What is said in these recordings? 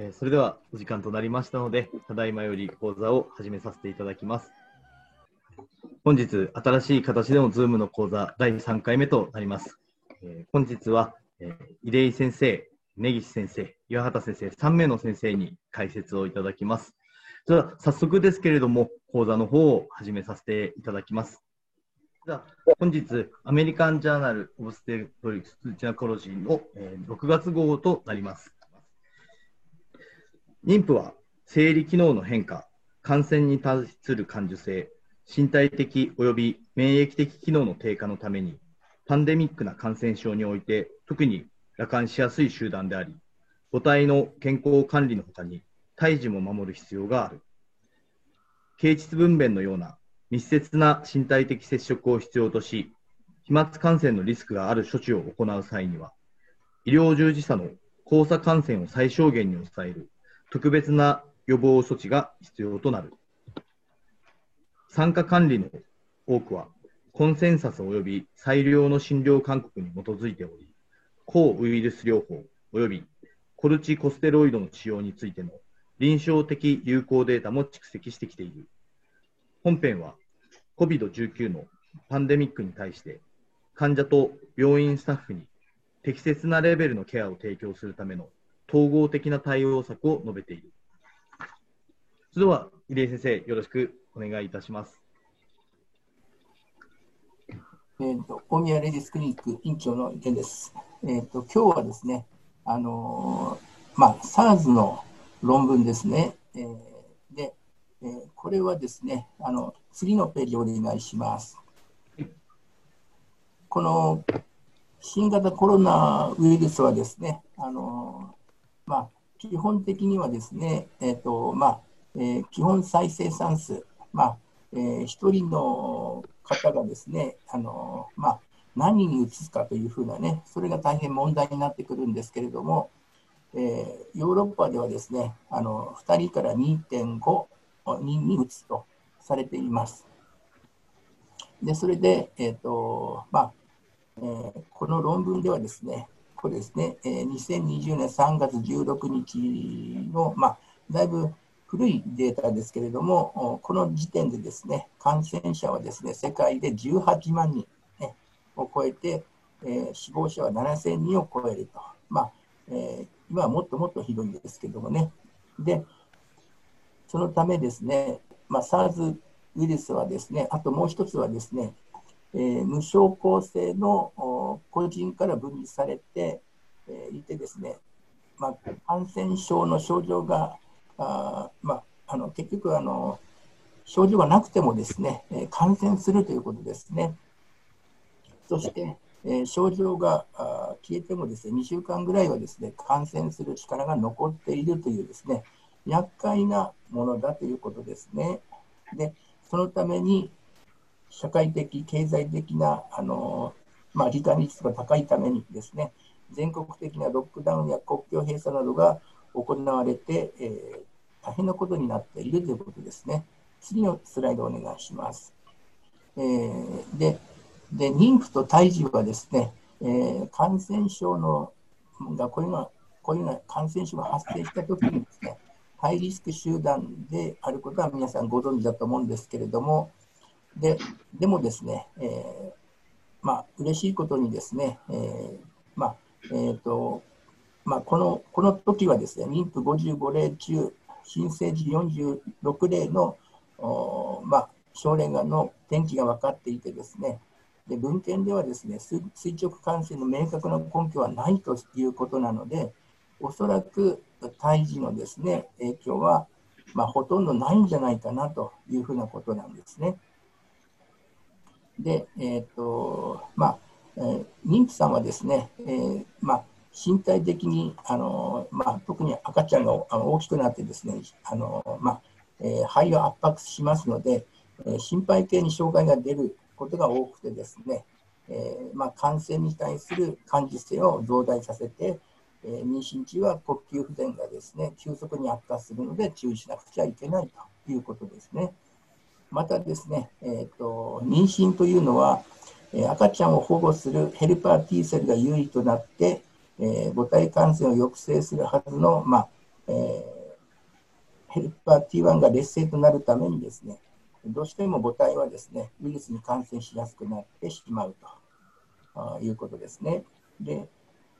えーそれではお時間となりましたので、ただいまより講座を始めさせていただきます。本日、新しい形での Zoom の講座第3回目となります。えー本日は、えー、入井先生、根岸先生、岩畑先生、3名の先生に解説をいただきます。では、早速ですけれども、講座の方を始めさせていただきます。では、本日、アメリカン・ジャーナル・オブステトリックス・ジャコロジーの、えー6月号となります。妊婦は生理機能の変化、感染に対する感受性、身体的及び免疫的機能の低下のために、パンデミックな感染症において特に羅漢しやすい集団であり、母体の健康管理のほかに、胎児も守る必要がある。経腟分娩のような密接な身体的接触を必要とし、飛沫感染のリスクがある処置を行う際には、医療従事者の交差感染を最小限に抑える特別な予防措置が必要となる。参加管理の多くは、コンセンサス及び最良の診療勧告に基づいており、抗ウイルス療法及びコルチコステロイドの使用についての臨床的有効データも蓄積してきている。本編は COVID-19 のパンデミックに対して患者と病院スタッフに適切なレベルのケアを提供するための統合的な対応策を述べている。それでは、入江先生、よろしくお願いいたします。えー、と大宮レディスクリニック院長の池です。えー、と今日はですね、あのーまあ、SARS の論文ですね。えーで、えーこれはですねあの、次のページお願いします。この新型コロナウイルスはですね、あのーまあ、基本的にはですね、えーとまあえー基本再生産数、まあえー、1人の方がですね、あのまあ、何に移すかというふうなね、それが大変問題になってくるんですけれども、えーヨーロッパではですね、あの2人から2.5人に移すとされています。で、それで、えーとまあえーこの論文ではですね、これですね、えー2020年3月16日の、まあ、だいぶ古いデータですけれども、この時点でですね、感染者はですね、世界で18万人、ね、を超えて、えー死亡者は7000人を超えると。まあえー今はもっともっとひどいですけどもね。で、そのためですね、まあ、SARS ウイルスはですね、あともう一つはですね、えー無症候性の個人から分離されて、えーいてですね、まあ、感染症の症状があ、まあ、あの結局あの、症状がなくてもですね、えー感染するということですね。そして、えー症状があ消えてもですね、2週間ぐらいはですね、感染する力が残っているというですね、厄介なものだということですね。で、そのために社会的、経済的な、あのまあ、罹患率が高いためにですね、全国的なロックダウンや国境閉鎖などが行われて、えー大変なことになっているということですね。次のスライドお願いします。えーでで、妊婦と胎児はですね、えー感染症のがこういうのこういうような感染症が発生したときにですね、ハイリスク集団であることは皆さんご存知だと思うんですけれども、ででもですね、えーまあ嬉しいことにですね、えーまあえーとまあ、このこの時はですね、妊婦55例中、新生児46例の、おまあ、症例がの転機が分かっていてですね、で文献ではですね、垂垂直感染の明確な根拠はないということなので、おそらく胎児のですね、影響は、まあ、ほとんどないんじゃないかなというふうなことなんですね。で、えっ、と、まあ、えー妊婦さんはですね、えーまあ、身体的に、あのまあ、特に赤ちゃんがあの大きくなってですね、あのまあえー肺を圧迫しますので、えー心肺系に障害が出ることが多くてですね、えーまあ、感染に対する感受性を増大させて、えー妊娠中は呼吸不全がですね急速に悪化するので注意しなくちゃいけないということですね。またですね、えーと妊娠というのは、え赤ちゃんを保護するヘルパー T セルが優位となって、えー母体感染を抑制するはずの、まあえー、ヘルパー T1 が劣勢となるためにですね、どうしても母体はですね、ウイルスに感染しやすくなってしまうということですね。で、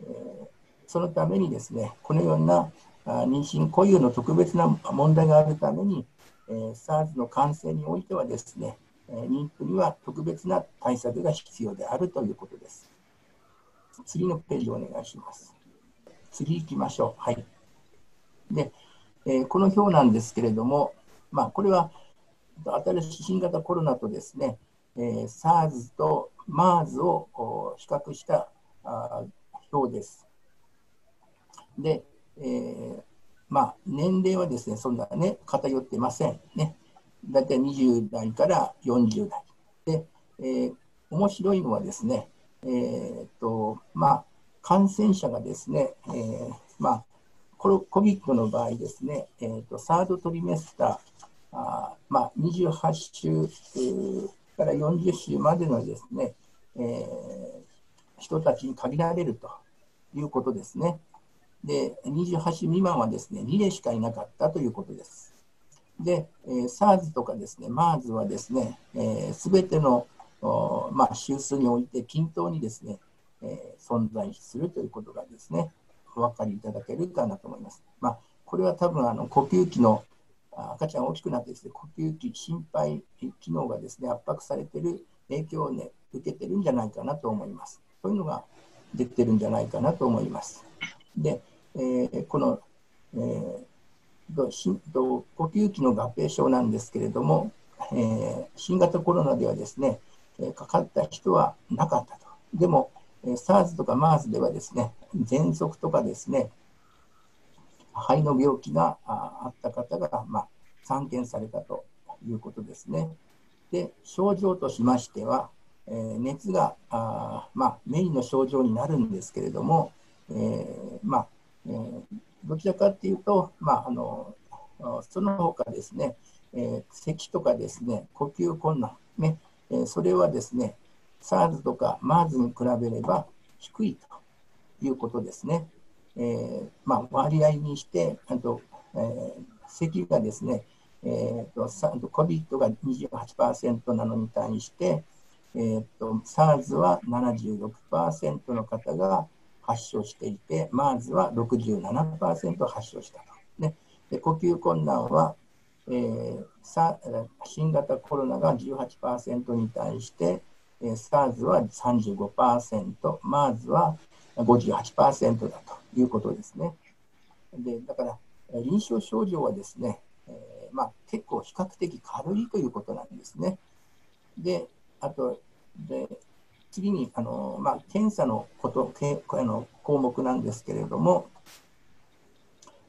えー、そのためにですね、このような妊娠固有の特別な問題があるために、えー、SARS の感染においてはですね、えー、妊婦には特別な対策が必要であるということです。次のページお願いします。次行きましょう。はい。で、えー、この表なんですけれども、まあ、これは新しい新型コロナとですね、えー、SARS と MERS を比較したあ表です。で、えー、まあ、年齢はですね、そんなね、偏ってませんね。だいたい20代から40代。で、えー、面白いのはですね、えー、と、まあ、感染者がですね、えー、まあ、コロ COVID の場合ですね、えーと、サードトリメスター、あまあ、28週から40週までのですね、えー、人たちに限られるということですね。で、28未満はですね、2例しかいなかったということです。で、えー、SARS とかですね、MERS はですね、す、えー、べ、てのまあ、周数において均等にですね、えー、存在するということがですね、お分かりいただけるかなと思います。まあ、これは多分あの呼吸器の赤ちゃん大きくなってですね、呼吸器心肺機能がですね、圧迫されている影響をね、受けてるんじゃないかなと思います。そういうのが出てるんじゃないかなと思います。で、えー、この、えー呼吸器の合併症なんですけれども、えー、新型コロナではですね、えかかった人はなかったと。でも、え SARS とか MERS ではですね、喘息とかですね、肺の病気があった方が、まあ、散見されたということですね。で、症状としましては、えー、熱があ、まあ、メインの症状になるんですけれども、えー、まあえー、どちらかというと、まあ、あのその他ですね、えー、咳とかですね、呼吸困難、ね、えそれはですね、SARS とか MERS に比べれば低いということですね。えー、まあ、割合にして、あと、えー、咳がですね、えーと、COVID が28%なのに対して、えーと、SARS は76%の方が発症していて、MERS は67%発症したと。ね、で呼吸困難はえー、新型コロナが18%に対して、えー、SARS は35%、MERS は58%だということですね。でだから、臨床症状はですね、えーまあ、結構比較的軽いということなんですね。で、あと、で次にあの、まあ、検査のことけあの項目なんですけれども、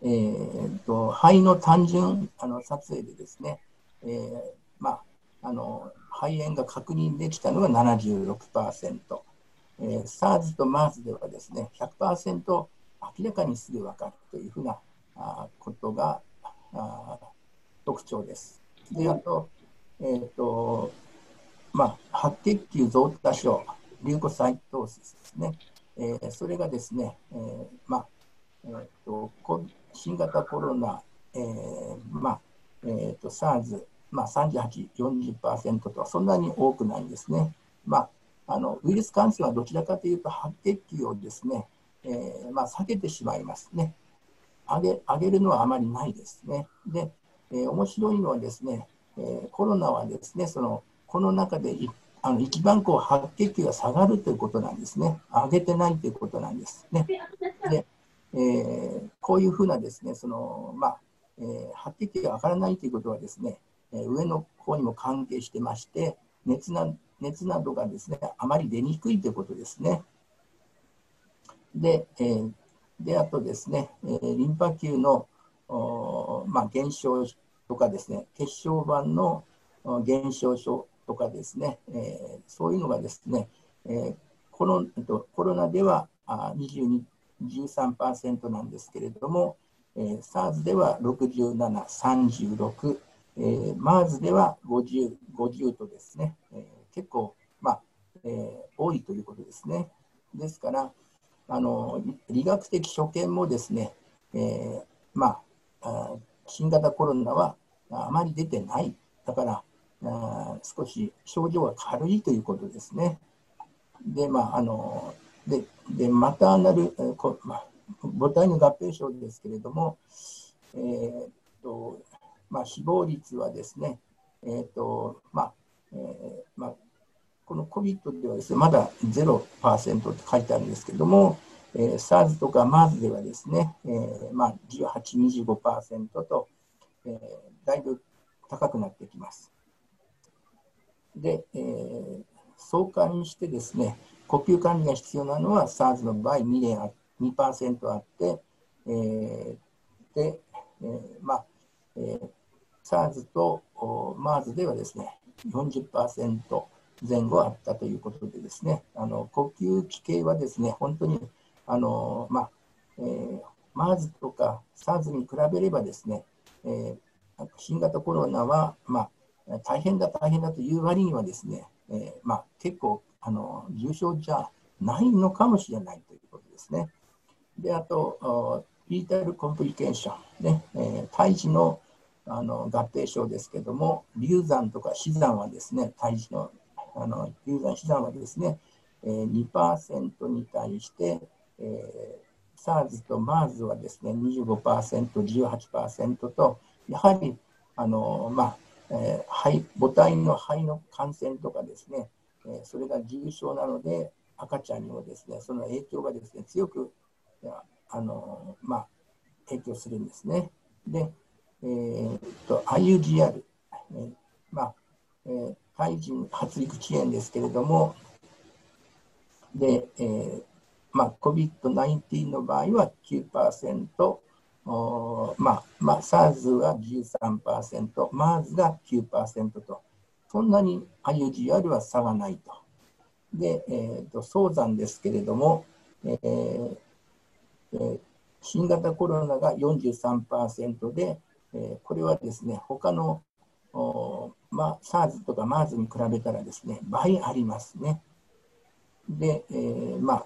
えーと、肺の単純あの撮影でですね、えーまあ、あの肺炎が確認できたのが76%、えー、SARS と MERS ではですね100%明らかにすぐ分かるというふうなあことがあ特徴です。であと,、えーとまあ、白血球増多症、リュコサイトーシスですね、えー、それがですね、えーまあえーと新型コロナ、えーまあえーと、SARS、まあ、38、40%とそんなに多くないんですね。まあ、あのウイルス感染はどちらかというと白血球をですね、えーまあ、避けてしまいますね。上げ上げるのはあまりないですね。で、えー、面白いのはですね、えー、コロナはですね、そのこの中であの一番こう白血球が下がるということなんですね。上げてないということなんですね。でえー、こういうふうなですね、その、まあ、えー、白血球が上がらないということはですね、えー、上の方にも関係してまして、熱な熱などがですね、あまり出にくいということですね。で、えー、であとですね、えー、リンパ球の、おまあ、減少とかですね、血小板の減少症とかですね、えー、そういうのがですね、えー、コロコロナではあ22 13%なんですけれども、えー、SARS では67、36、えー、MERS では50、50とですね、えー、結構、まあえー、多いということですね。ですから、あの理学的所見もですね、えー、まああ新型コロナはあまり出てない。だからあ少し症状が軽いということですね。で、まあ、あの、で、でマターナル、えこまあ、母体の合併症ですけれども、えーとまあ、死亡率はですね、えーとまあえーまあ、この COVID ではですね、まだ0%って書いてあるんですけれども、えー、SARS とか MERS ではですね、えーまあ、18、25%と、えー、だいぶ高くなってきます。で、えー、相関してですね、呼吸管理が必要なのは SARS の場合2年あ2%あって、えー、で、えー、まあ、えー、SARS と MERS ではですね、40%前後あったということでですね、あの呼吸器系はですね、本当にあの、まあえー、MERS とか SARS に比べればですね、えー、新型コロナは、まあ、大変だ大変だという割にはですね、えー、まあ、結構あの重症じゃないのかもしれないということですね。で、あと、リータルコンプリケーション、ねえー、胎児のあの合併症ですけども、流産とか死産はですね、胎児のあの流産死産はですね、えー、2%に対して、えー、SARS と MERS はですね、25%、18%と、やはり、あのまあえー、肺母体の肺の感染とかですね、えー、それが重症なので、赤ちゃんにもですね、その影響がですね、強くあの、まあ、影響するんですね。で、えー、と IUGR、えー、まあ、えー、胎児発育遅延ですけれども、で、えーまあ、COVID-19 の場合は9%、まあまあ、SARS は13%、MERS が9%と、そんなに IUGR は差がないと。で、えーと、早産ですけれども、えーえー、新型コロナが43%で、えー、これはですね、他のおまあ、SARS とか MERS に比べたらですね、倍ありますね。で、えー、まあ、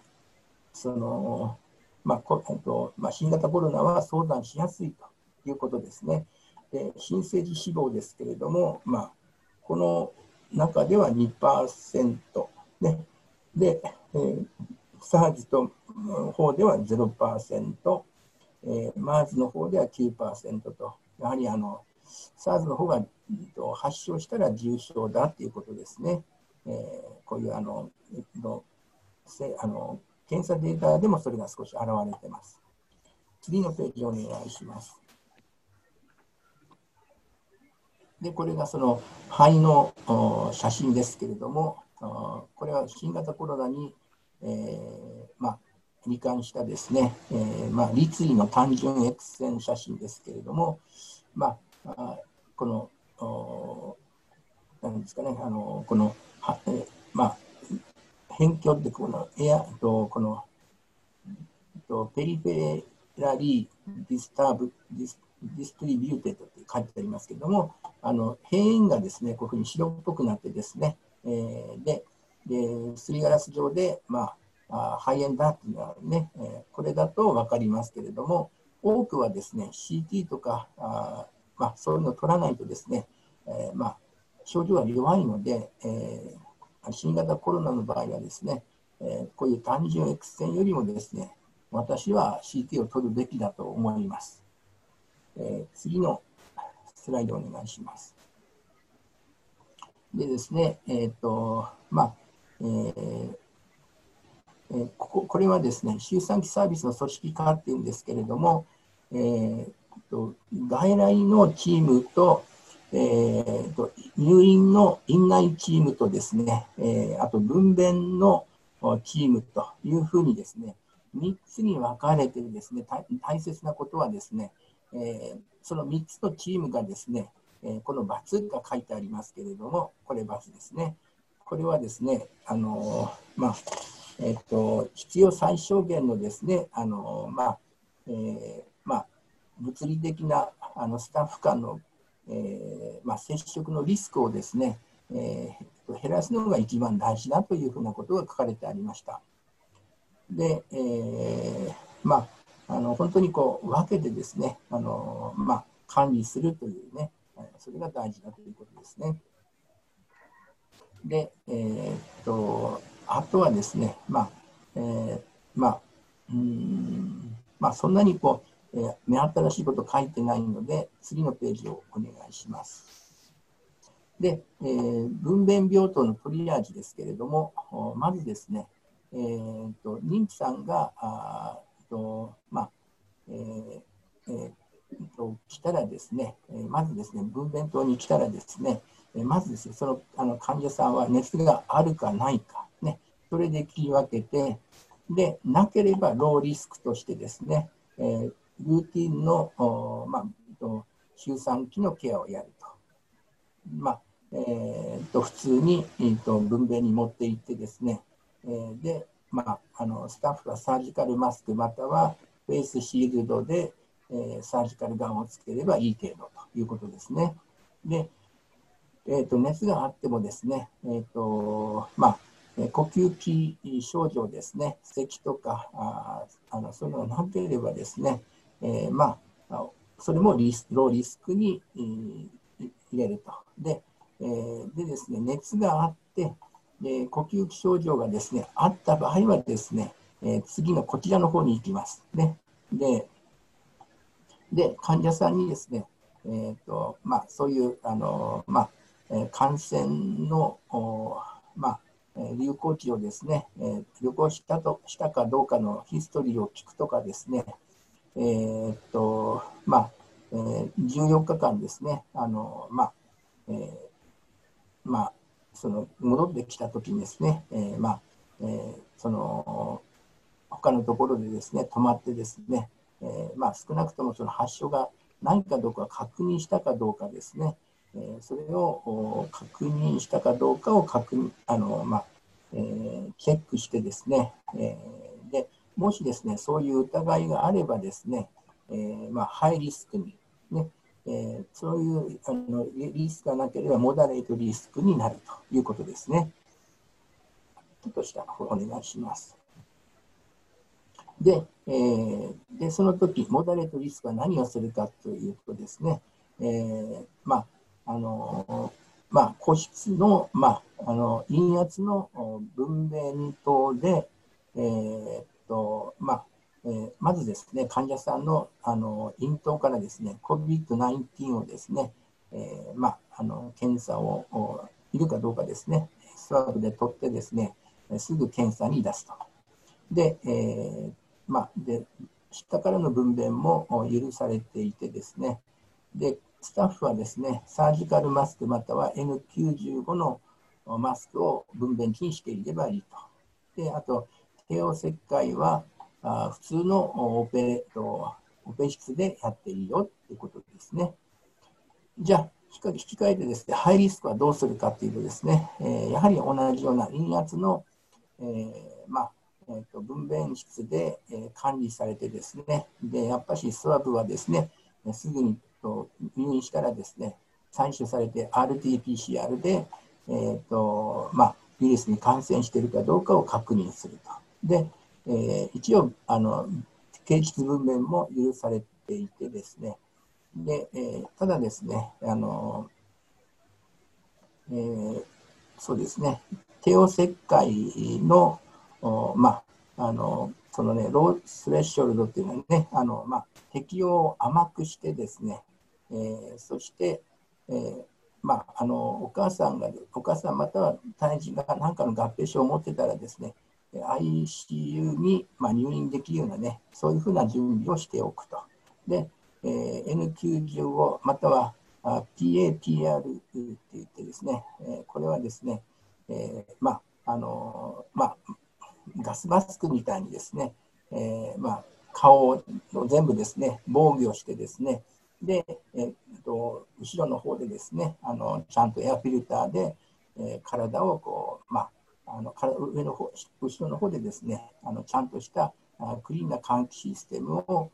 その、まあことまあ、新型コロナは相談しやすいということですね。で新生児死亡ですけれども、まあ、この中では2%、ね、で、えー、SARS と方では0%、えー、MERS の方では9%と、やはりあの SARS の方が発症したら重症だということですね。えー、こういうあの、えっと、あの検査データでもそれが少し現れています。次のページをお願いします。で、これがその肺の写真ですけれども、これは新型コロナに、えーまあ、罹患したですね、えーまあ、立位の単純 X 線写真ですけれども、まあ、この、なんですかね、あのこの、はえー、まあ、辺境ってこのエアとこのとペリフェラリーディスターブディスディストリビューテッドって書いてありますけども、あの閉園がですね、こういうふうに白っぽくなってですね、えー、で、ですりガラス状で、まあ、あ肺炎だっていうのはね、えー、これだと分かりますけれども、多くはですね、CT とか、あまあ、そういうのを取らないとですね、えー、まあ、症状は弱いので、えー、新型コロナの場合はですね、えー、こういう単純 X 線よりもですね、私は CT を取るべきだと思います。えー、次のスライドお願いします。でですね、えっ、ー、と、まあ、えーえー、こここれはですね、周産期サービスの組織化っていうんですけれども、えー、と外来のチームと、えーと、入院の院内チームとですね、えー、あと分娩のチームというふうにですね、3つに分かれてですね、大切なことはですね、えー、その3つのチームがですね、えー、この×が書いてありますけれども、これ×ですね。これはですね、あのー、まあ、えっ、と、必要最小限のですね、あのまあ、えー、まあ、物理的なあのスタッフ間の、えーまあ、接触のリスクをですね、えー、減らすのが一番大事だというふうなことが書かれてありました。で、えー、まああの本当にこう分けてですね、あのまあ、管理するというね、それが大事だということですね。で、えー、っと、あとはですね、まあ、えー、まあ、うん、まあ、そんなにこう、えー、目新しいこと書いてないので、次のページをお願いします。で、えー、分娩病棟のトリアージですけれども、まずですね、えーと、妊婦さんがあと、まあえーえー、と来たらですね、まずですね、分娩棟に来たらですね、まずですね、そのあの患者さんは熱があるかないか、ね、それで切り分けて、で、なければローリスクとしてですね、えー、ルーティンの、まあ、周産期のケアをやると。まあえー、と普通に、えー、と分娩に持っていってですね、えー、で、まあ、あのスタッフはサージカルマスクまたはフェイスシールドで、えー、サージカルガンをつければいい程度ということですね。で、えー、と熱があってもですね、えーとまあ、呼吸器症状ですね、咳とかああのそういうのがなければですね、えー、まあ、それもリスローリスクに、えー、入れると。で、えー、でですね、熱があって、え呼吸器症状がですね、あった場合はですね、え次のこちらの方に行きます。ね、でで、患者さんにですね、えーとまあ、そういうあの、まあ、感染の、まあ、流行期をですね、え旅行したとしたかどうかのヒストリーを聞くとかですね、えーとまあえー、14日間ですね、あのまあえーまあ、その戻ってきたときにですね、えー、まあ、えー、その他のところでですね、泊まってですね、えー、まあ、少なくともその発症がないかどうか確認したかどうかですね、えー、それを確認したかどうかを確認、あの、まあ、えー、チェックしてですね、えー、もしですね、そういう疑いがあればですね、えー、まあ、ハイリスクに、ね、えー、そういうあのリスクがなければモダレートリスクになるということですね。ちょっとしたお願いします。で、えー、でその時モダレートリスクは何をするかというとですね、えー、まああのまあ、個室の,、まあ、あの陰圧の分娩等で、えー、とまあえー、まずですね、患者さんのあの咽頭からですね、COVID-19 をですね、えー、まあ、あの検査をいるかどうかですね、スワーブで取ってですね、すぐ検査に出すと。で、えー、まあ、で下からの分娩も許されていてですね、で、スタッフはですね、サージカルマスクまたは N95 のマスクを分娩期にしていればいいと。で、あと、帝王切開はあ普通のオペとオペ室でやっていいよっていうことですね。じゃあ、引き換えてですね、ハイリスクはどうするかというとですね、えー、やはり同じような陰圧の、えー、まあえーと、分娩室で、えー、管理されてですね、でやっぱりスワブはですね、すぐにと入院したらですね、採取されて RT-PCR で、えーとまあ、ウイルスに感染しているかどうかを確認すると。で、えー、一応あの形質分娩も許されていてですね。で、えー、ただですねあの、えー、そうですね。帝王切開のまああのそのねロースレッショルドっていうのはねあの、まあ、適用を甘くしてですね、えー、そして、えーまあ、あのお母さんがお母さんまたは胎児が何かの合併症を持ってたらですね ICU に、まあ、入院できるようなね、そういうふうな準備をしておくと。で、えー、N95 または PATR って言ってですね、えー、これはですね、えー、まあ、あのまあ、ガスマスクみたいにですね、えー、まあ、顔を全部ですね、防御してですね、で、えー、と後ろの方でですね、あのちゃんとエアフィルターで、えー、体をこう、まあ、あの上の方後ろの方でですねあのちゃんとしたクリーンな換気システムを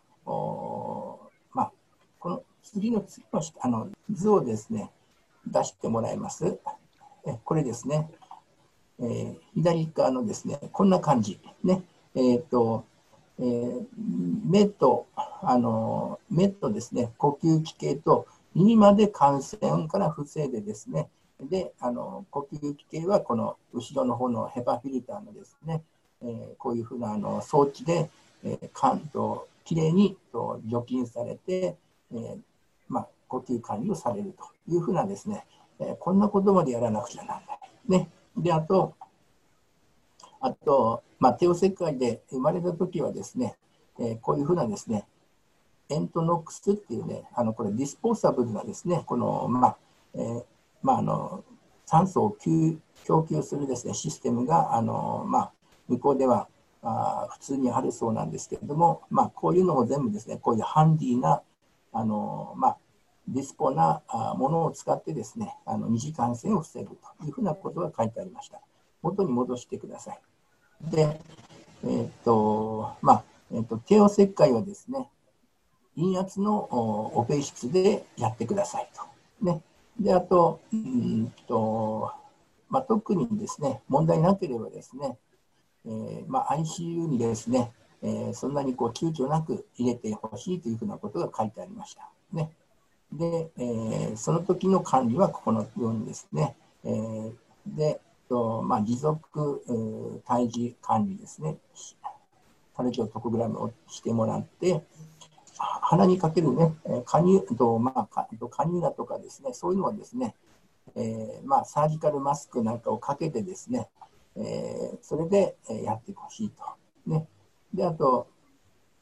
まあ、この次の次のあの図をですね出してもらいます。えこれですね、えー、左側のですねこんな感じね。え、ー、と、えー、目とあの目とですね呼吸器系と耳まで感染から防いでですねであの呼吸器系はこの後ろの方のヘパフィルターのですね、えー、こういうふうなあの装置で、えー、管ときれいにと除菌されて、えーまあ、呼吸管理をされるというふうなですね、えー、こんなことまでやらなくちゃならない。ね、であとあと、まあ、帝王切開で生まれた時はですね、えー、こういうふうなですね、エントノックスっていうね、あのこれディスポーサブルなですね、この、まあ、えー、まあ、あの酸素を供給するですね、システムが、あのまあ、向こうではあ普通にあるそうなんですけれども、まあ、こういうのも全部ですね、こういうハンディな、あのまあ、ディスポなあものを使ってですね、あの二次感染を防ぐというふうなことが書いてありました。元に戻してください。で、えー、っと、まあ、えー、っと、帝王切開はですね、陰圧のオペ室でやってくださいと。ね。で、あと、うんと、まあ、特にですね、問題なければですね、えー、まあ、ICU にですね、えー、そんなにこう躊躇なく入れてほしいというふうなことが書いてありました。ね。で、えー、その時の管理はここのようにですね、えー、で、とまあ、持続胎児管理ですね、タルチョトコグラムをしてもらって、鼻にかけるね、カニと、まあ、カニナとかですね、そういうのはですね、えー、まあ、サージカルマスクなんかをかけてですね、えー、それでやってほしいと。ね、で、あと、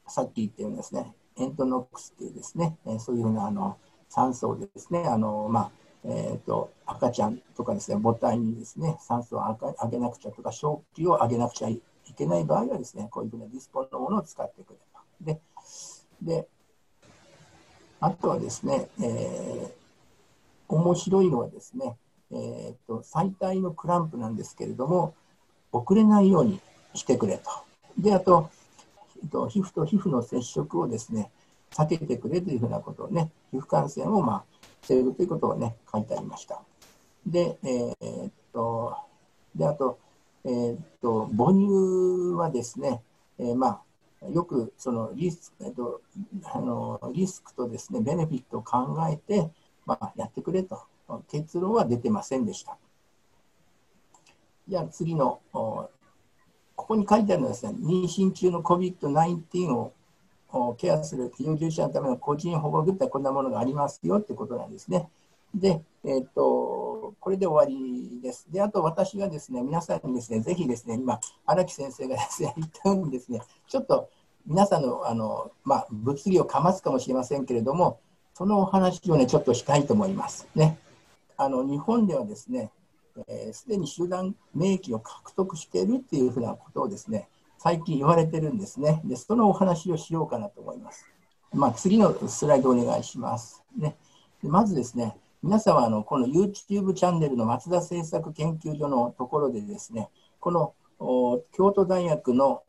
さっき言ったようにですね、エントノックスっていうですね、そういうふうなあの酸素をですね、あのまあえーと、赤ちゃんとかですね母体にですね酸素をあげなくちゃとか正気をあげなくちゃいけない場合はですねこういうふうなディスポンのものを使ってくれと。でであとはですね、えー、面白いのはですね、えーと、最大のクランプなんですけれども遅れないようにしてくれと。であと、えっと、皮膚と皮膚の接触をですね避けてくれというふうなことをね皮膚感染をまあ防ぐということがね、書いてありました。で、えー、っと、で、あと、えー、っと、母乳はですね、えー、まあ、よくそのリス,、えっと、あのリスクとですね、ベネフィットを考えて、まあ、やってくれと、結論は出てませんでした。じゃあ次の、ここに書いてあるのはですね、妊娠中の COVID-19 をケアする医療従事者のための個人保護グッズはこんなものがありますよってことなんですね。で、えっ、と、これで終わりです。で、あと私がですね、皆さんにですね、ぜひですね、今、荒木先生がですね、言ったようにですね、ちょっと皆さんの、あの、まあ、物議をかますかもしれませんけれども、そのお話をね、ちょっとしたいと思います。ね。あの、日本ではですね、す、えー、で、に集団免疫を獲得しているっていうふうなことをですね、最近言われてるんですね。で、そのお話をしようかなと思います。まあ、次のスライドお願いします。ね、でまずですね、皆さんはあのこの YouTube チャンネルの松田政策研究所のところでですね、この京都大学の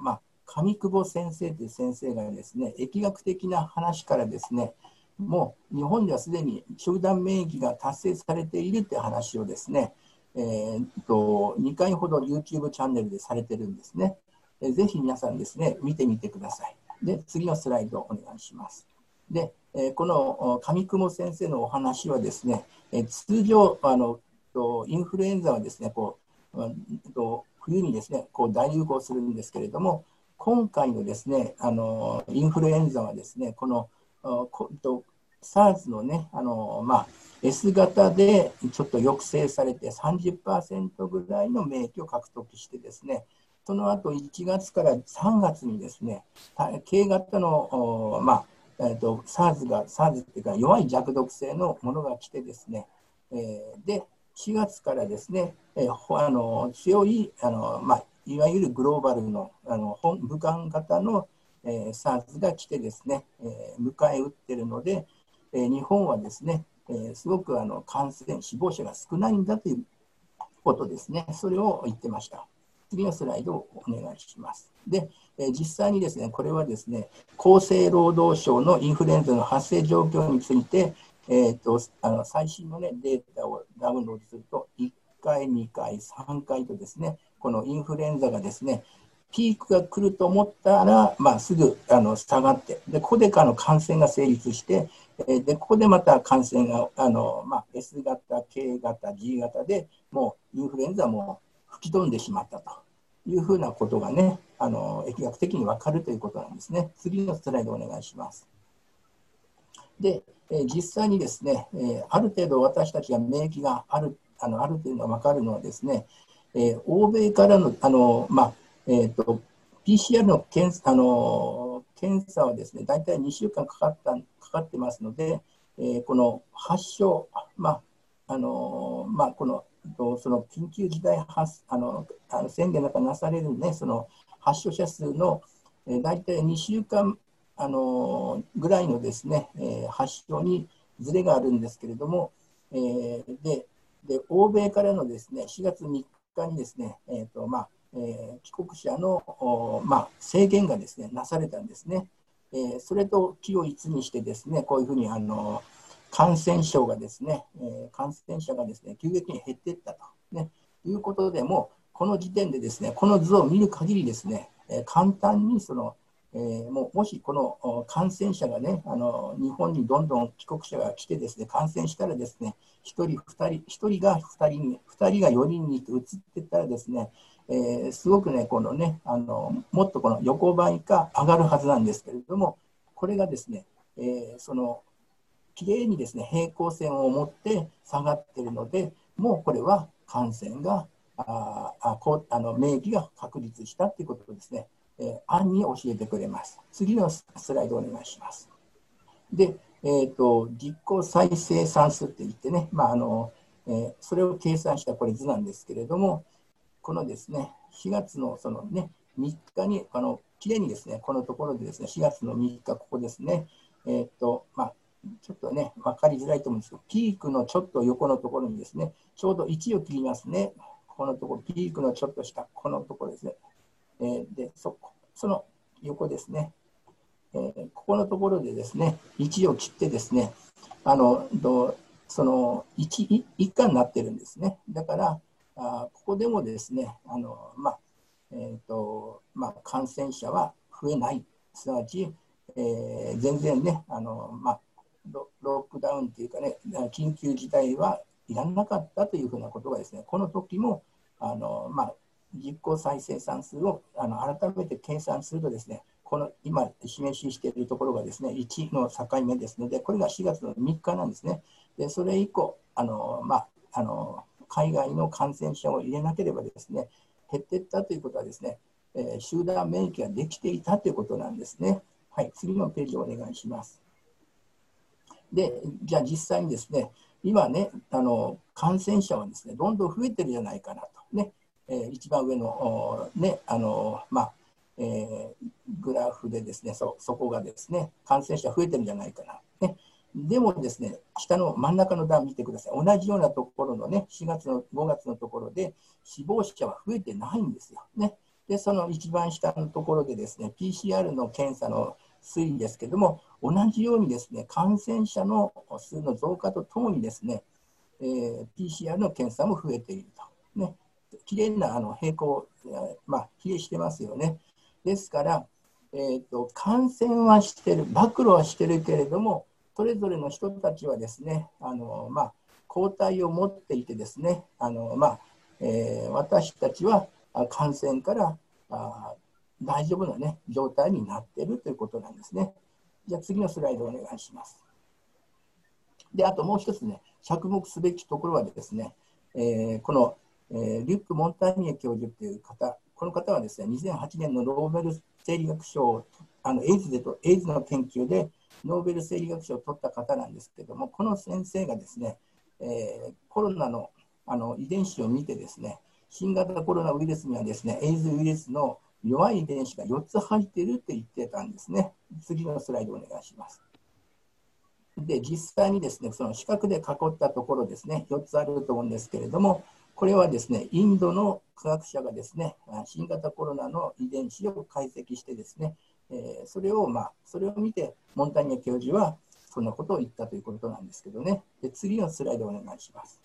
まあ、上久保先生という先生がですね、疫学的な話からですね、もう日本ではすでに集団免疫が達成されているという話をですね、えー、と2回ほど YouTube チャンネルでされてるんですね。ぜひ皆さんですね、見てみてください。で、次のスライドお願いします。で、えー、この上雲先生のお話はですね、えー、通常あのと、インフルエンザはですね、こうと冬にですね、こう大流行するんですけれども、今回のですね、あのインフルエンザはですね、このと SARS のね、あのまあ、S 型でちょっと抑制されて30%ぐらいの免疫を獲得してですね、その後1月から3月にですね、K 型の、まあえーと、SARS が、SARS っていうか弱い弱毒性のものが来てですね、えー、で、4月からですね、えー、あの強いあの、まあ、いわゆるグローバルのあの本武漢型の、えー、SARS が来てですね、えー、迎え撃ってるので、えー、日本はですね、えー、すごくあの感染、死亡者が少ないんだということですね、それを言ってました。次のスライドをお願いします。で、えー、実際にですね、これはですね、厚生労働省のインフルエンザの発生状況について、えーと、あの最新の、ね、データをダウンロードすると、1回、2回、3回とですね、このインフルエンザがですね、ピークが来ると思ったら、まあ、すぐあの下がって、でここでの感染が成立して、えでここでまた感染があの、まあ、S 型、K 型、G 型でもうインフルエンザも吹き飛んでしまったというふうなことがね、あの疫学的に分かるということなんですね。次のスライドお願いします。で、え実際にですね、えある程度私たちが免疫があるあのあるというのが分かるのはですね、え欧米からのあの、まあえーと、PCR の検あの検査はですね、大体2週間かかったかかってますので、えー、この発症、まああのまあ、このとその緊急事態発あのあの宣言の中になされる、ね、その発症者数の、えー、大体2週間あのぐらいのですね、えー、発症にずれがあるんですけれども、えー、でで欧米からのですね4月3日にですね、えーとまあえー、帰国者の、まあ、制限がですねなされたんですね。えー、それと気を一にしてですねこういうふうにあのー感染症がですね、えー、感染者がですね急激に減っていったと、ね、いうことでもこの時点でですねこの図を見る限りですね、えー、簡単にその、えー、もうもしこの感染者がねあの日本にどんどん帰国者が来てですね感染したらですね1人2人1人が2人に2人が4人にと移っていったらですねえー、すごくね、このね、あのもっとこの横ばいか上がるはずなんですけれども、これがですね、えー、そのきれいにですね平行線を持って下がっているので、もうこれは感染が、ああこうあの免疫が確立したということをですね、えー、暗に教えてくれます。次のスライドお願いします。で、えーと、実行再生産数って言ってね、まああのえー、それを計算したこれ図なんですけれども、このですね、4月のそのね、3日に、あの、きれいにですね、このところでですね、4月の3日、ここですね、えー、と、まあ、ちょっとね、分かりづらいと思うんですけど、ピークのちょっと横のところにですね、ちょうど1を切りますね。このところ、ピークのちょっと下、このところですね。えー、でそ、その横ですね、えー、ここのところでですね、1を切ってですね、あの、どその 1, 1回になってるんですね。だから、あここでもですね、あのまあえーとまあ、感染者は増えない、すなわち、えー、全然ねあの、まあロ、ックダウンというかね、緊急事態はいらなかったというふうなことがですね、この時もあの、まあ、実効再生産数をあの改めて計算するとですね、この今示ししているところがですね、1の境目ですので、これが4月の3日なんですね。でそれ以降、あのまあ、あの海外の感染者を入れなければですね、減っていったということはですね、えー、集団免疫ができていたということなんですね。はい、次のページお願いします。で、じゃあ実際にですね、今ね、あの感染者はですね、どんどん増えてるじゃないかなと。ね、えー、一番上の、ね、あの、まあ、えー、グラフでですねそ、そこがですね、感染者増えてるんじゃないかな。ね、でもですね、下の真ん中の段見てください。同じようなところのね、4月の5月のところで死亡者は増えてないんですよ。ね。で、その一番下のところでですね、PCR の検査の推移ですけども、同じようにですね、感染者の数の増加とともにですね、えー、PCR の検査も増えていると。ね。きれいなあの平行、まあ、比例してますよね。ですから、えーと感染はしてる、暴露はしてるけれども、それぞれの人たちはですね、あのまあ、抗体を持っていてですね、あのまあえー、私たちは感染からあ大丈夫な、ね、状態になっているということなんですね。じゃあ次のスライドお願いします。で、あともう一つね、着目すべきところはですね、えー、この、えー、リュック・モンタニエ教授という方、この方はですね、2008年のローベル生理学賞、あのエイズでとエイズの研究でノーベル生理学賞を取った方なんですけども、この先生がですね、えー、コロナのあの遺伝子を見てですね、新型コロナウイルスにはですね、エイズウイルスの弱い遺伝子が4つ入っているって言ってたんですね。次のスライドお願いします。で、実際にですね、その四角で囲ったところですね、4つあると思うんですけれども、これはですね、インドの科学者がですね、新型コロナの遺伝子を解析してですね、え、それを、まあ、それを見て、モンタニア教授はそんなことを言ったということなんですけどね。で次のスライドお願いします。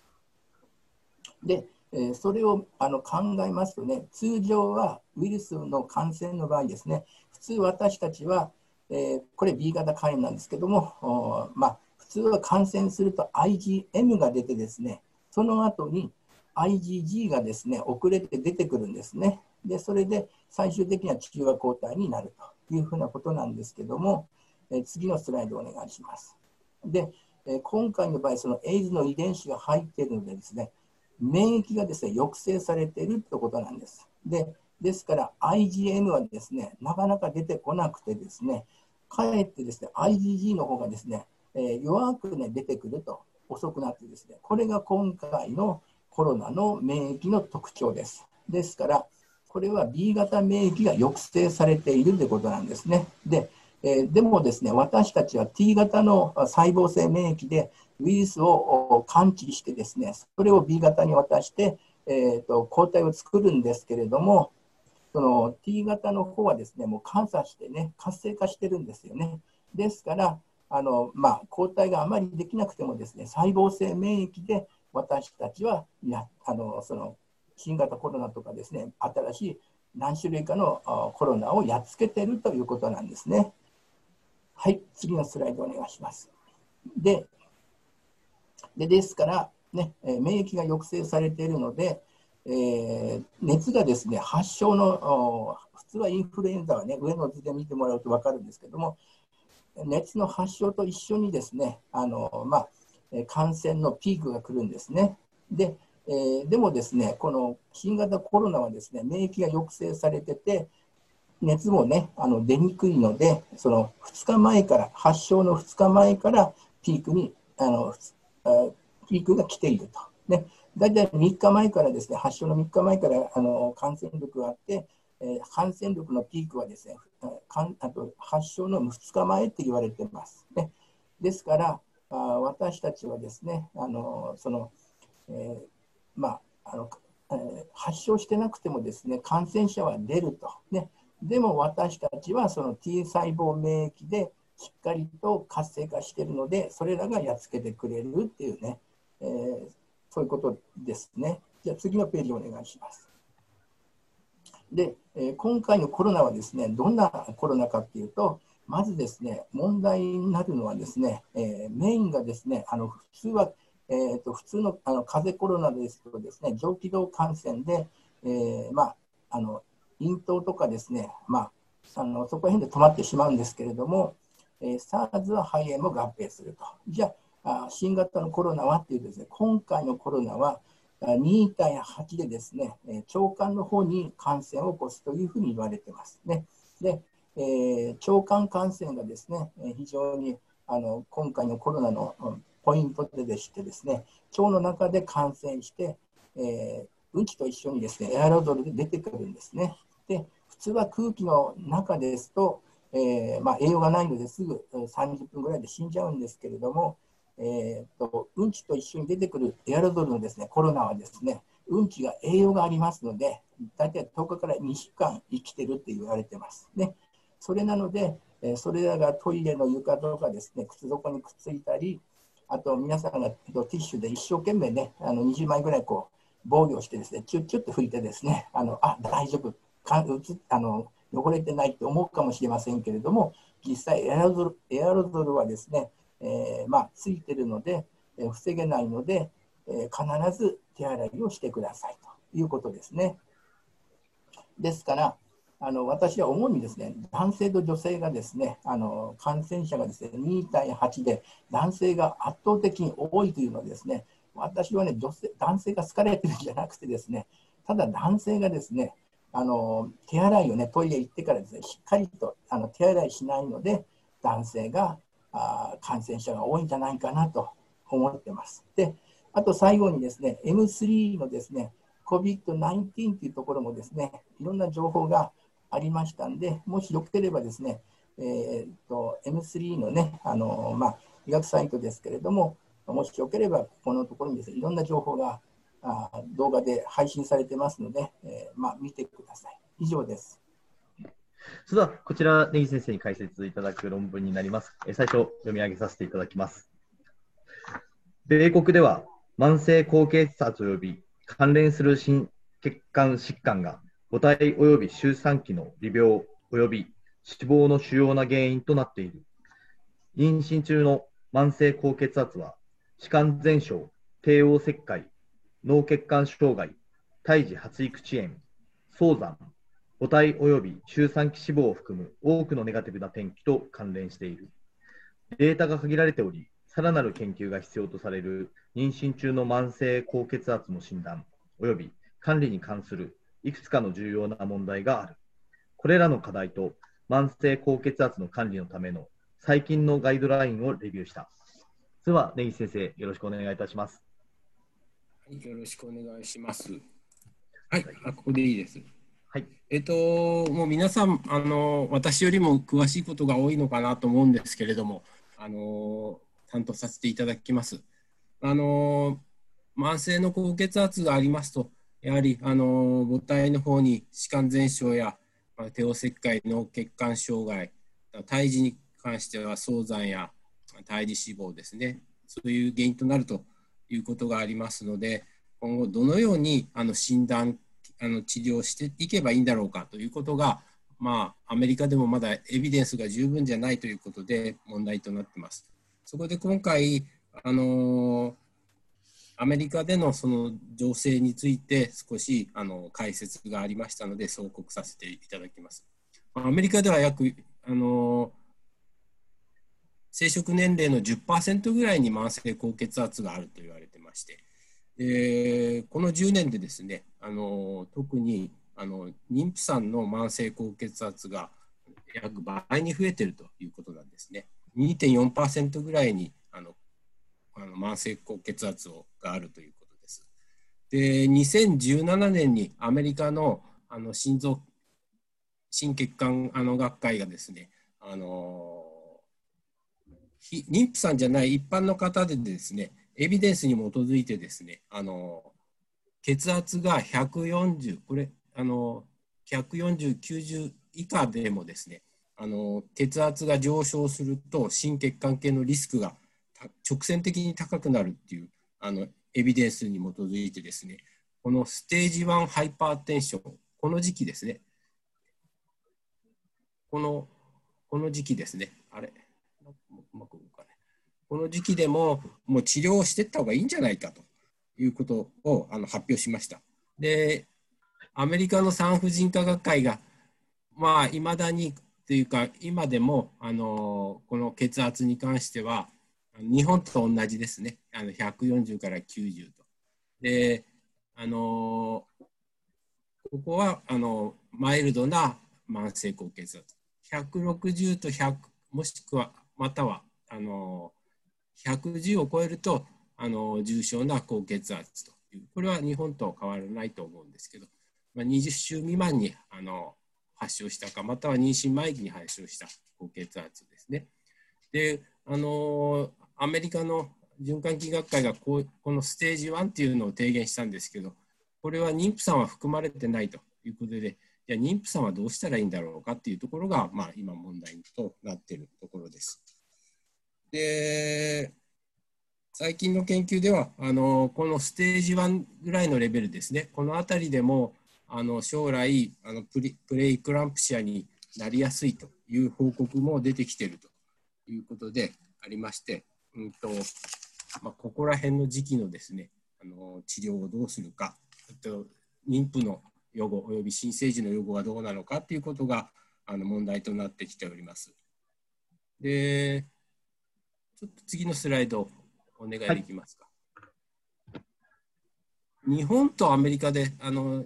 で、え、それをあの考えますとね、通常はウイルスの感染の場合ですね、普通私たちは、え、これ B 型肝炎なんですけども、まあ、普通は感染すると IgM が出てですね、その後に IgG がですね、遅れて出てくるんですね。で、それで最終的には中和抗体になるというふうなことなんですけども、え、次のスライドお願いします。で、え、今回の場合、そのエイズの遺伝子が入っているのでですね、免疫がですね、抑制されているということなんです。で、ですから IgM はですね、なかなか出てこなくてですね、かえってですね、IgG の方がですね、えー、弱くね、出てくると遅くなってですね、これが今回のコロナの免疫の特徴です。ですから、これは B 型免疫が抑制されているということなんですね。で、えー、でもですね、私たちは T 型の細胞性免疫でウイルスを感知してですね、それを B 型に渡して、えーと、抗体を作るんですけれども、その T 型の方はですね、もう感作してね、活性化してるんですよね。ですから、あのまあ、抗体があまりできなくてもですね、細胞性免疫で私たちはやあのその新型コロナとかですね、新しい何種類かのコロナをやっつけてるということなんですね。はい、次のスライドお願いします。で、でですから、ね、免疫が抑制されているので、えー、熱がですね発症の普通はインフルエンザはね上の図で見てもらうと分かるんですけども熱の発症と一緒にですねあの、まあ、感染のピークが来るんですね。でえー、でもですねこの新型コロナはですね免疫が抑制されてて熱もねあの出にくいのでその2日前から発症の2日前からピークにあのピークが来ていると。ね、大体3日前からですね、発症の3日前からあの感染力があって、えー、感染力のピークはですね、あと発症の2日前って言われてます。ね、ですから、あ私たちはですね、あのその、えー、まあ、あの、発症してなくてもですね、感染者は出ると。ね、でも私たちはその T 細胞免疫でしっかりと活性化しているので、それらがやっつけてくれるっていうね、えー、そういうことですね。じゃあ次のページお願いします。で、えー、今回のコロナはですね、どんなコロナかっていうと、まずですね、問題になるのはですね、えー、メインがですね、あの普通は、えーと、普通のあの風邪コロナですとですね、上気道感染で、えー、まあ、あの咽頭とかですね、まあ、あのそこら辺で止まってしまうんですけれども、えー、SARS は肺炎も合併すると。じゃあ、新型のコロナはっていうとですね、今回のコロナは2対8でですね、腸管の方に感染を起こすというふうに言われてますね。で、えー、腸管感染がですね、非常にあの今回のコロナのポイントででしてですね、腸の中で感染して、えー、うんちと一緒にですね、エアロゾルで出てくるんですね。で、普通は空気の中ですと、えー、まあ、栄養がないのですぐ30分ぐらいで死んじゃうんですけれども、えーと、うんちと一緒に出てくるエアロゾルのですねコロナはですねうんちが栄養がありますので大体10日から2週間生きてるって言われてます。ね、それなので、えー、それらがトイレの床とかですね靴底にくっついたりあと皆さんがティッシュで一生懸命ねあの20枚ぐらいこう防御してですねチュッチュッと拭いてですねあのあ大丈夫かうつあの汚れてないって思うかもしれませんけれども、実際エアロゾルエアロゾルはですね、えー、まあ、ついてるので、え、防げないので、え、必ず手洗いをしてくださいということですね。ですから、あの私は主にですね男性と女性がですねあの感染者がですね2対8で男性が圧倒的に多いというのはですね私はね女性男性が好かれてるんじゃなくてですねただ男性がですねあの手洗いをねトイレ行ってからですねしっかりとあの手洗いしないので男性があ感染者が多いんじゃないかなと思ってます。であと最後にですね M3 のですね COVID-19 というところもですねいろんな情報がありましたんでもしよければですね、えーと、M3 のねあの、まあ、医学サイトですけれどももしよければここのところにですねいろんな情報があ動画で配信されてますので、えー、まあ、見てください。以上です。それでは、こちら、根岸先生に解説いただく論文になります。え最初、読み上げさせていただきます。米国では、慢性高血圧及び関連する心血管疾患が母体及び周産期の微病及び死亡の主要な原因となっている。妊娠中の慢性高血圧は、歯間全症、帝王切開、脳血管障害、胎児発育遅延、早産、母体及び周産期死亡を含む多くのネガティブな転機と関連している。データが限られており、さらなる研究が必要とされる妊娠中の慢性高血圧の診断及び管理に関するいくつかの重要な問題がある。これらの課題と慢性高血圧の管理のための最近のガイドラインをレビューした。では、根岸先生、よろしくお願いいたします。はい、よろしくお願いします。はい、あここでいいです。はい。えっと、もう皆さん、あの、私よりも詳しいことが多いのかなと思うんですけれども、あの、担当させていただきます。あの、慢性の高血圧がありますと、やはりあの母体の方に歯間全症や、まあ、帝王切開脳血管障害胎児に関しては早産や胎児死亡ですねそういう原因となるということがありますので今後どのようにあの診断あの治療していけばいいんだろうかということがまあアメリカでもまだエビデンスが十分じゃないということで問題となってます。そこで今回あのアメリカでのその情勢について少しあの解説がありましたので、総告させていただきます。アメリカでは約あの生殖年齢の10%ぐらいに慢性高血圧があると言われてまして、でこの10年でですね、あの特にあの妊婦さんの慢性高血圧が約倍に増えているということなんですね。2.4%ぐらいにあのあの慢性高血圧をがあるということです。で2017年にアメリカのあの心臓心血管あの学会がですねあの妊婦さんじゃない一般の方でですねエビデンスに基づいてですねあの血圧が140これあの140、90以下でもですねあの血圧が上昇すると心血管系のリスクが直線的に高くなるっていうあのエビデンスに基づいてですね、このステージ1ハイパーテンション、この時期ですね、このこの時期ですね、あれ、うまく動かない。この時期でももう治療をしていった方がいいんじゃないかということをあの発表しました。で、アメリカの産婦人科学会が、まあ、いまだにというか、今でもあのこの血圧に関しては、日本と同じですね。あの140から90と。で、あのここはあのマイルドな慢性高血圧。160と100もしくはまたはあの110を超えるとあの重症な高血圧というこれは日本と変わらないと思うんですけど、まあ、20週未満にあの発症したかまたは妊娠前期に発症した高血圧ですね。であのアメリカの循環器学会がこうこのステージ1っていうのを提言したんですけど、これは妊婦さんは含まれてないということで、じゃあ妊婦さんはどうしたらいいんだろうかっていうところが、まあ、今問題となっているところです。で、最近の研究では、あのこのステージ1ぐらいのレベルですね、この辺りでもあの将来あのプレイクランプシアになりやすいという報告も出てきているということでありまして、うんとまあ、ここら辺の時期のですねあの治療をどうするかと妊婦の予後および新生児の予後はどうなのかということがあの問題となってきております。でちょっと次のスライドお願いできますか？はい、日本とアメリカであの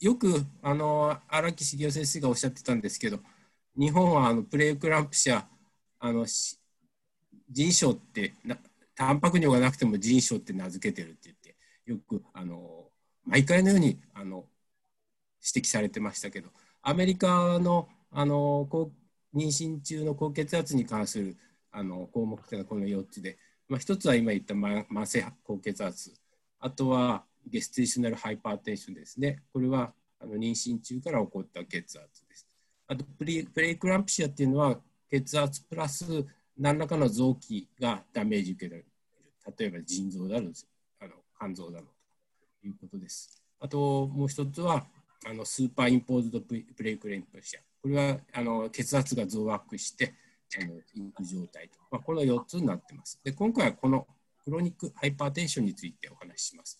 よくあの荒木茂雄先生がおっしゃってたんですけど日本はあのプレークランプ社あの腎症ってなタンパク尿がなくても腎症って名付けてるって言ってよくあの毎回のようにあの指摘されてましたけどアメリカのあの妊娠中の高血圧に関するあの項目というのはこの4つで、まあ、1つは今言った慢性高血圧あとは gestational hypertension ですねこれはあの妊娠中から起こった血圧ですあと preeclampsia っていうのは血圧プラス何らかの臓器がダメージ受けられる。例えば腎臓だろう、あの肝臓だろういうことです。あともう一つは、あの superimposed preeclampsia。これはあの血圧が増悪してあのインク状態と、まあ、この4つになってます。で今回はこのクロニックハイパーテンションについてお話しします。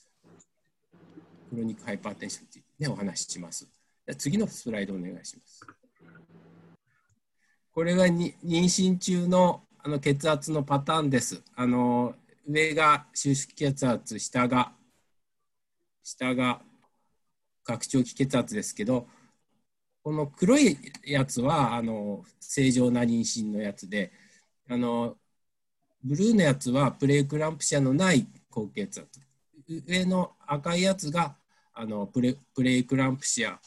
クロニックハイパーテンションについて、ねお話しします。次のスライドお願いします。これが妊娠中のあの血圧のパターンです。あの上が収縮血圧、下が下が拡張器血圧ですけど、この黒いやつはあの正常な妊娠のやつで、あのブルーのやつはプレークランプシャのない高血圧。上の赤いやつがあのプレプレイクランプシア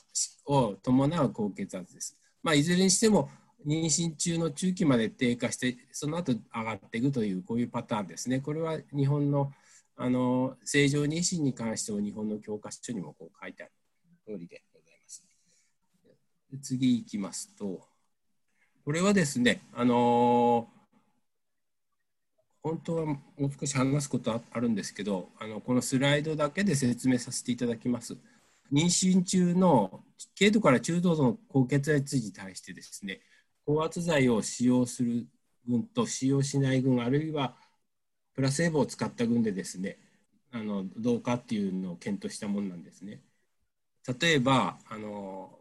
を伴う高血圧です。まあ、いずれにしても妊娠中の中期まで低下してその後上がっていくというこういうパターンですね。これは日本のあの正常妊娠に関しても日本の教科書にもこう書いてある通りで。次いきますと、これはですね、あの本当はもう少し話すことあるんですけど、あのこのスライドだけで説明させていただきます。妊娠中の軽度から中度の高血圧に対してですね、高圧剤を使用する群と使用しない群、あるいはプラセーボを使った群でですねあのどうかっていうのを検討したものなんですね。例えばあの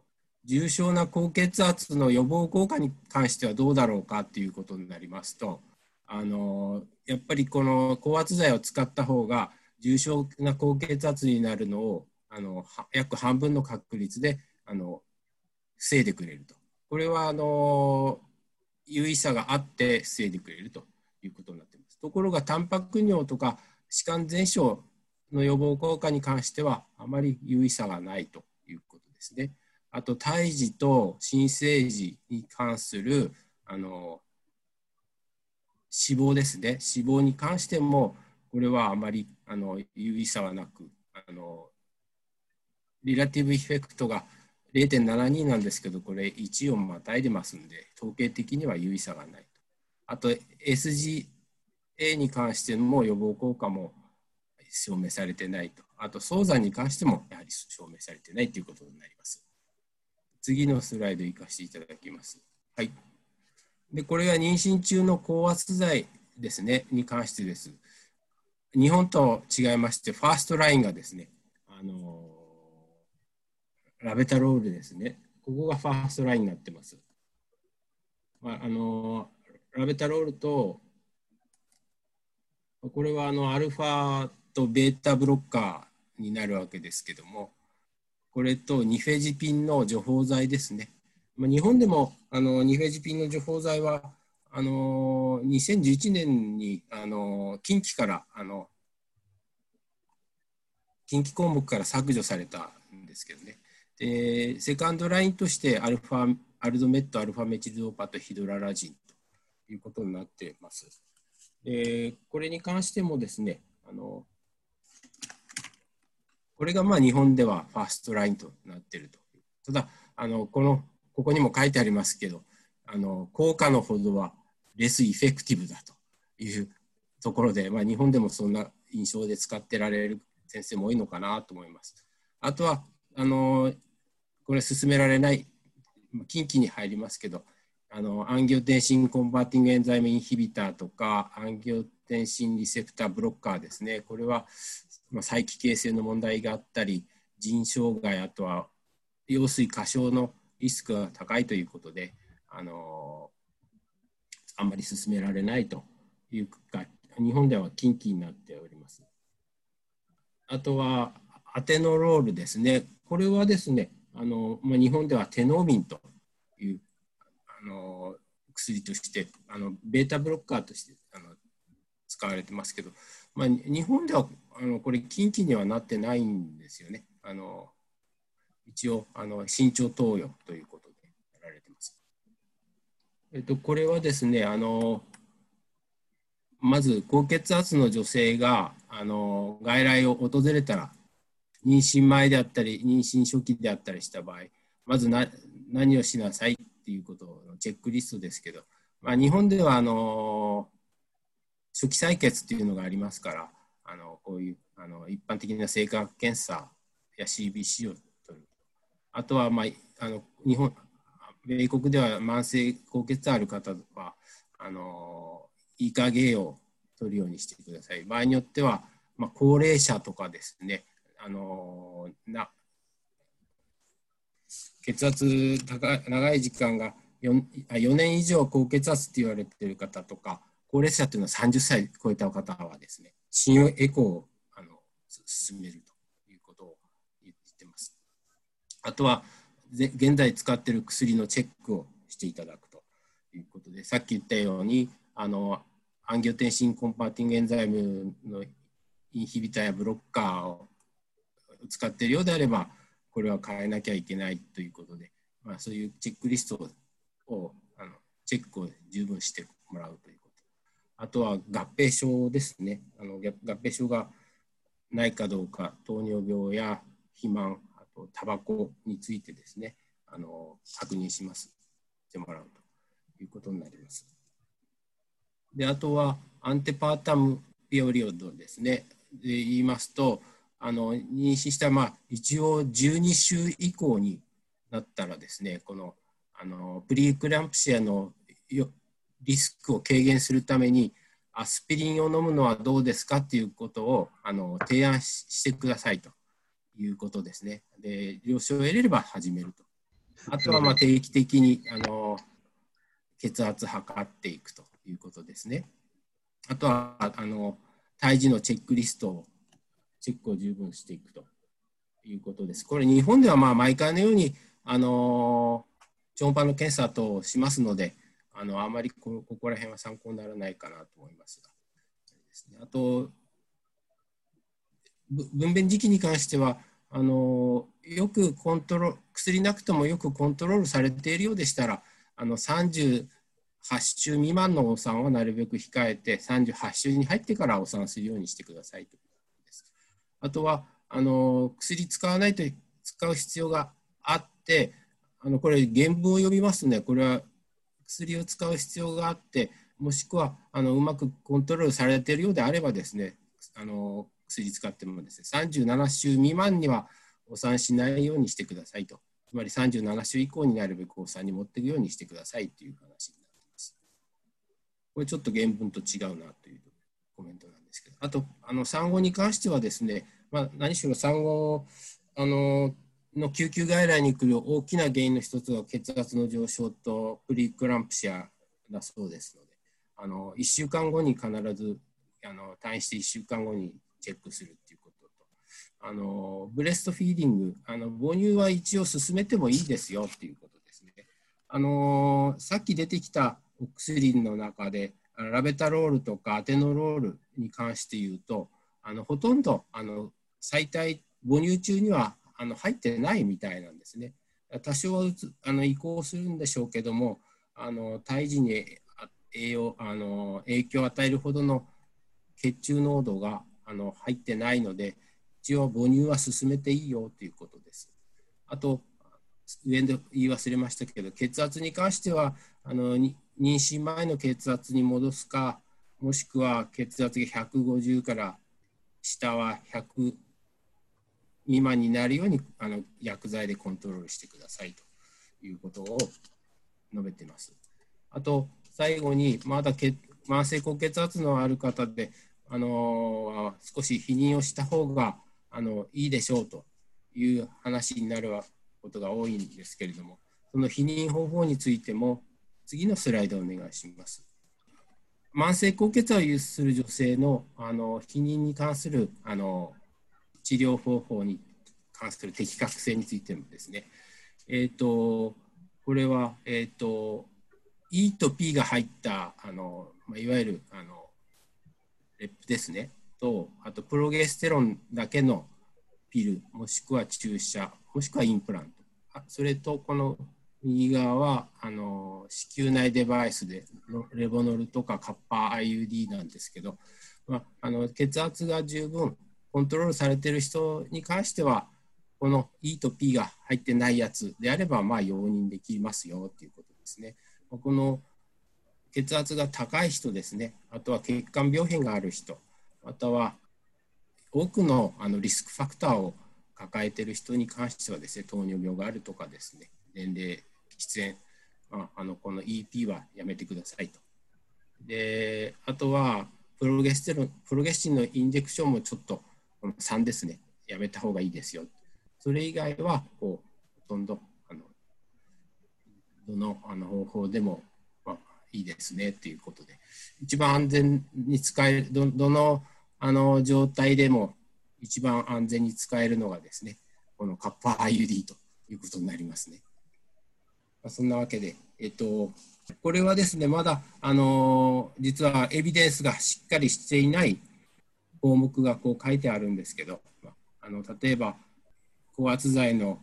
重症な高血圧の予防効果に関してはどうだろうかっていうことになりますとあのやっぱりこの高圧剤を使った方が重症な高血圧になるのをあの約半分の確率であの防いでくれると。これはあの有意差があって防いでくれるということになっています。ところが、タンパク尿とか歯間全症の予防効果に関しては、あまり有意差がないということですね。あと、胎児と新生児に関するあの死亡ですね、死亡に関しても、これはあまりあの有意差はなく、あのリラティブエフェクトが0.72なんですけど、これ1をまたいでますんで、統計的には有意差がないと。あと、 SGA に関しても予防効果も証明されてないと。あと、早産に関してもやはり証明されてないということになります。次のスライド行かせていただきます。はい。で、これは妊娠中の降圧剤ですね、に関してです。日本と違いまして、 first line がですね、あのラベタロールですね。ここが first line になってます。まあ、あのラベタロールとこれはあのアルファとベータブロッカーになるわけですけども、これとニフェジピンの徐放剤ですね。まあ、日本でもあのニフェジピンの徐放剤はあの2011年にあの禁忌からあの禁忌項目から削除されたんですけどね。で second line としてアルファアルドメット、アルファメチルドーパとヒドララジンということになっています。えこれに関してもですね、あのこれがまあ日本では first line となっていると。ただあのこの、ここにも書いてありますけど、あの効果のほどは less effective だというところで、まあ、日本でもそんな印象で使ってられる先生も多いのかなと思います。あとは、あのこれ勧められない、禁忌に入りますけど、あの angiotensin converting enzyme inhibitor とか angiotensin receptor blocker ですね。これは、まあ、催奇形性の問題があったり腎障害あとは羊水過小のリスクが高いということであのあんまり進められないというか日本では禁忌になっております。あとはアテノロールですね。これはですねあの、まあ、日本ではテノーミンというあの薬としてあのベータブロッカーとして使われてますけど、まあ、日本ではあのこれ近畿にはなってないんですよね。あの一応あの慎重投与ということでやられてます。えっと、これはですねあのまず高血圧の女性があの外来を訪れたら妊娠前であったり妊娠初期であったりした場合まずな何をしなさいっていうことのチェックリストですけど、まあ、日本ではあの初期採血っていうのがありますからあのこういうあの一般的な性化学検査や CBC を取る。あとは、まあ、あの日本、米国では慢性高血圧ある方は、あの EKG を取るようにしてください。場合によっては、まあ、高齢者とかですね、あのな血圧高長い時間が 4, 4年以上高血圧って言われている方とか、高齢者っていうのは30歳超えた方はですね、心エコーをあの勧めるということを言ってます。あとは、現在使っている薬のチェックをしていただくということで、さっき言ったように、あの angiotensin converting enzyme の inhibitor や blocker を使っているようであれば、これは変えなきゃいけないということで、まあ、そういうチェックリストをあのチェックを十分してもらうという。あとは合併症ですね。あの合併症がないかどうか、糖尿病や肥満、あとタバコについてですね、あの確認します。してもらうということになります。で、あとはアンテパータムピオリオドですね。で言いますと、あの妊娠した、まあ、一応12週以降になったらですね、このあのプリークランプシアのリスクを軽減するためにアスピリンを飲むのはどうですかっていうことをあの提案してくださいということですね。で、了承を得れれば始めると。あとはま定期的にあの血圧測っていくということですね。あとはあの胎児のチェックリストをチェックを十分していくということです。これ日本ではまあ毎回のようにあの超音波の検査としますので、あのあまりここら辺は参考にならないかなと思いますが。あと、分娩時期に関しては、あのよくコントロ薬なくてもよくコントロールされているようでしたら、あの38週未満のお産はなるべく控えて、38週に入ってからお産するようにしてくださいということです。あとはあの薬使わないと使う必要があって、あのこれ原文を読みますね、これは薬を使う必要があって、もしくはあのうまくコントロールされているようであればですね、あの薬使ってもですね、37週未満にはお産しないようにしてくださいと。つまり37週以降になるべくお産に持っていくようにしてくださいという話になっています。これちょっと原文と違うなというコメントなんですけど、あと、あの産後に関してはですね、まあ、何しろ産後、あのの救急外来に来る大きな原因の一つは血圧の上昇と preeclampsia だそうですので、あの1週間後に必ずあの退院して1週間後にチェックするっていうことと、あの breast feeding あの、母乳は一応勧めてもいいですよっていうことですね。あのさっき出てきたお薬の中で、ラベタロールとかアテノロールに関して言うと、あのほとんどあの最大母乳中にはあの入ってないみたいなんですね。多少あの移行するんでしょうけども、あの胎児に栄養あの影響を与えるほどの血中濃度があの入ってないので、一応母乳は進めていいよということです。あと、上で言い忘れましたけど、血圧に関しては、あの妊娠前の血圧に戻すか、もしくは血圧が150から下は100未満になるようにあの薬剤でコントロールしてくださいということを述べています。あと、最後に、まだ血慢性高血圧のある方で、あのー、少し避妊をした方があのいいでしょうという話になることが多いんですけれども、その避妊方法についても、次のスライドをお願いします。慢性高血圧を有する女性のあの避妊に関するあの治療方法に関する適格性についてもですね、え、ー、と、これは、え、ー、と、E と P が入ったあの、ま、いわゆるあのレップですね。とあとプロゲステロンだけのピルもしくは注射もしくはインプラント。あそれとこの右側はあの子宮内デバイスでレボノルとかカッパー IUD なんですけど、まあ、あの血圧が十分コントロールされている人に関しては、この E と P が入ってないやつであれば、まあ、容認できますよということですね。この血圧が高い人ですね、あとは血管病変がある人、または多くのあのリスクファクターを抱えている人に関してはですね、糖尿病があるとかですね、年齢、喫煙、ああのこの EP はやめてくださいと。で、あとはプロゲステロン、プロゲスチンのインジェクションもちょっと3ですね、やめた方がいいですよ。それ以外はこうほとんどあのどのあの方法でも、まあ、いいですねということで、一番安全に使える、どどのあの状態でも一番安全に使えるのがですね、このカッパー IUD ということになりますね。まあ、そんなわけで、えっと、これはですね、まだ、あの実はエビデンスがしっかりしていない項目がこう書いてあるんですけど、あの例えば、高圧剤の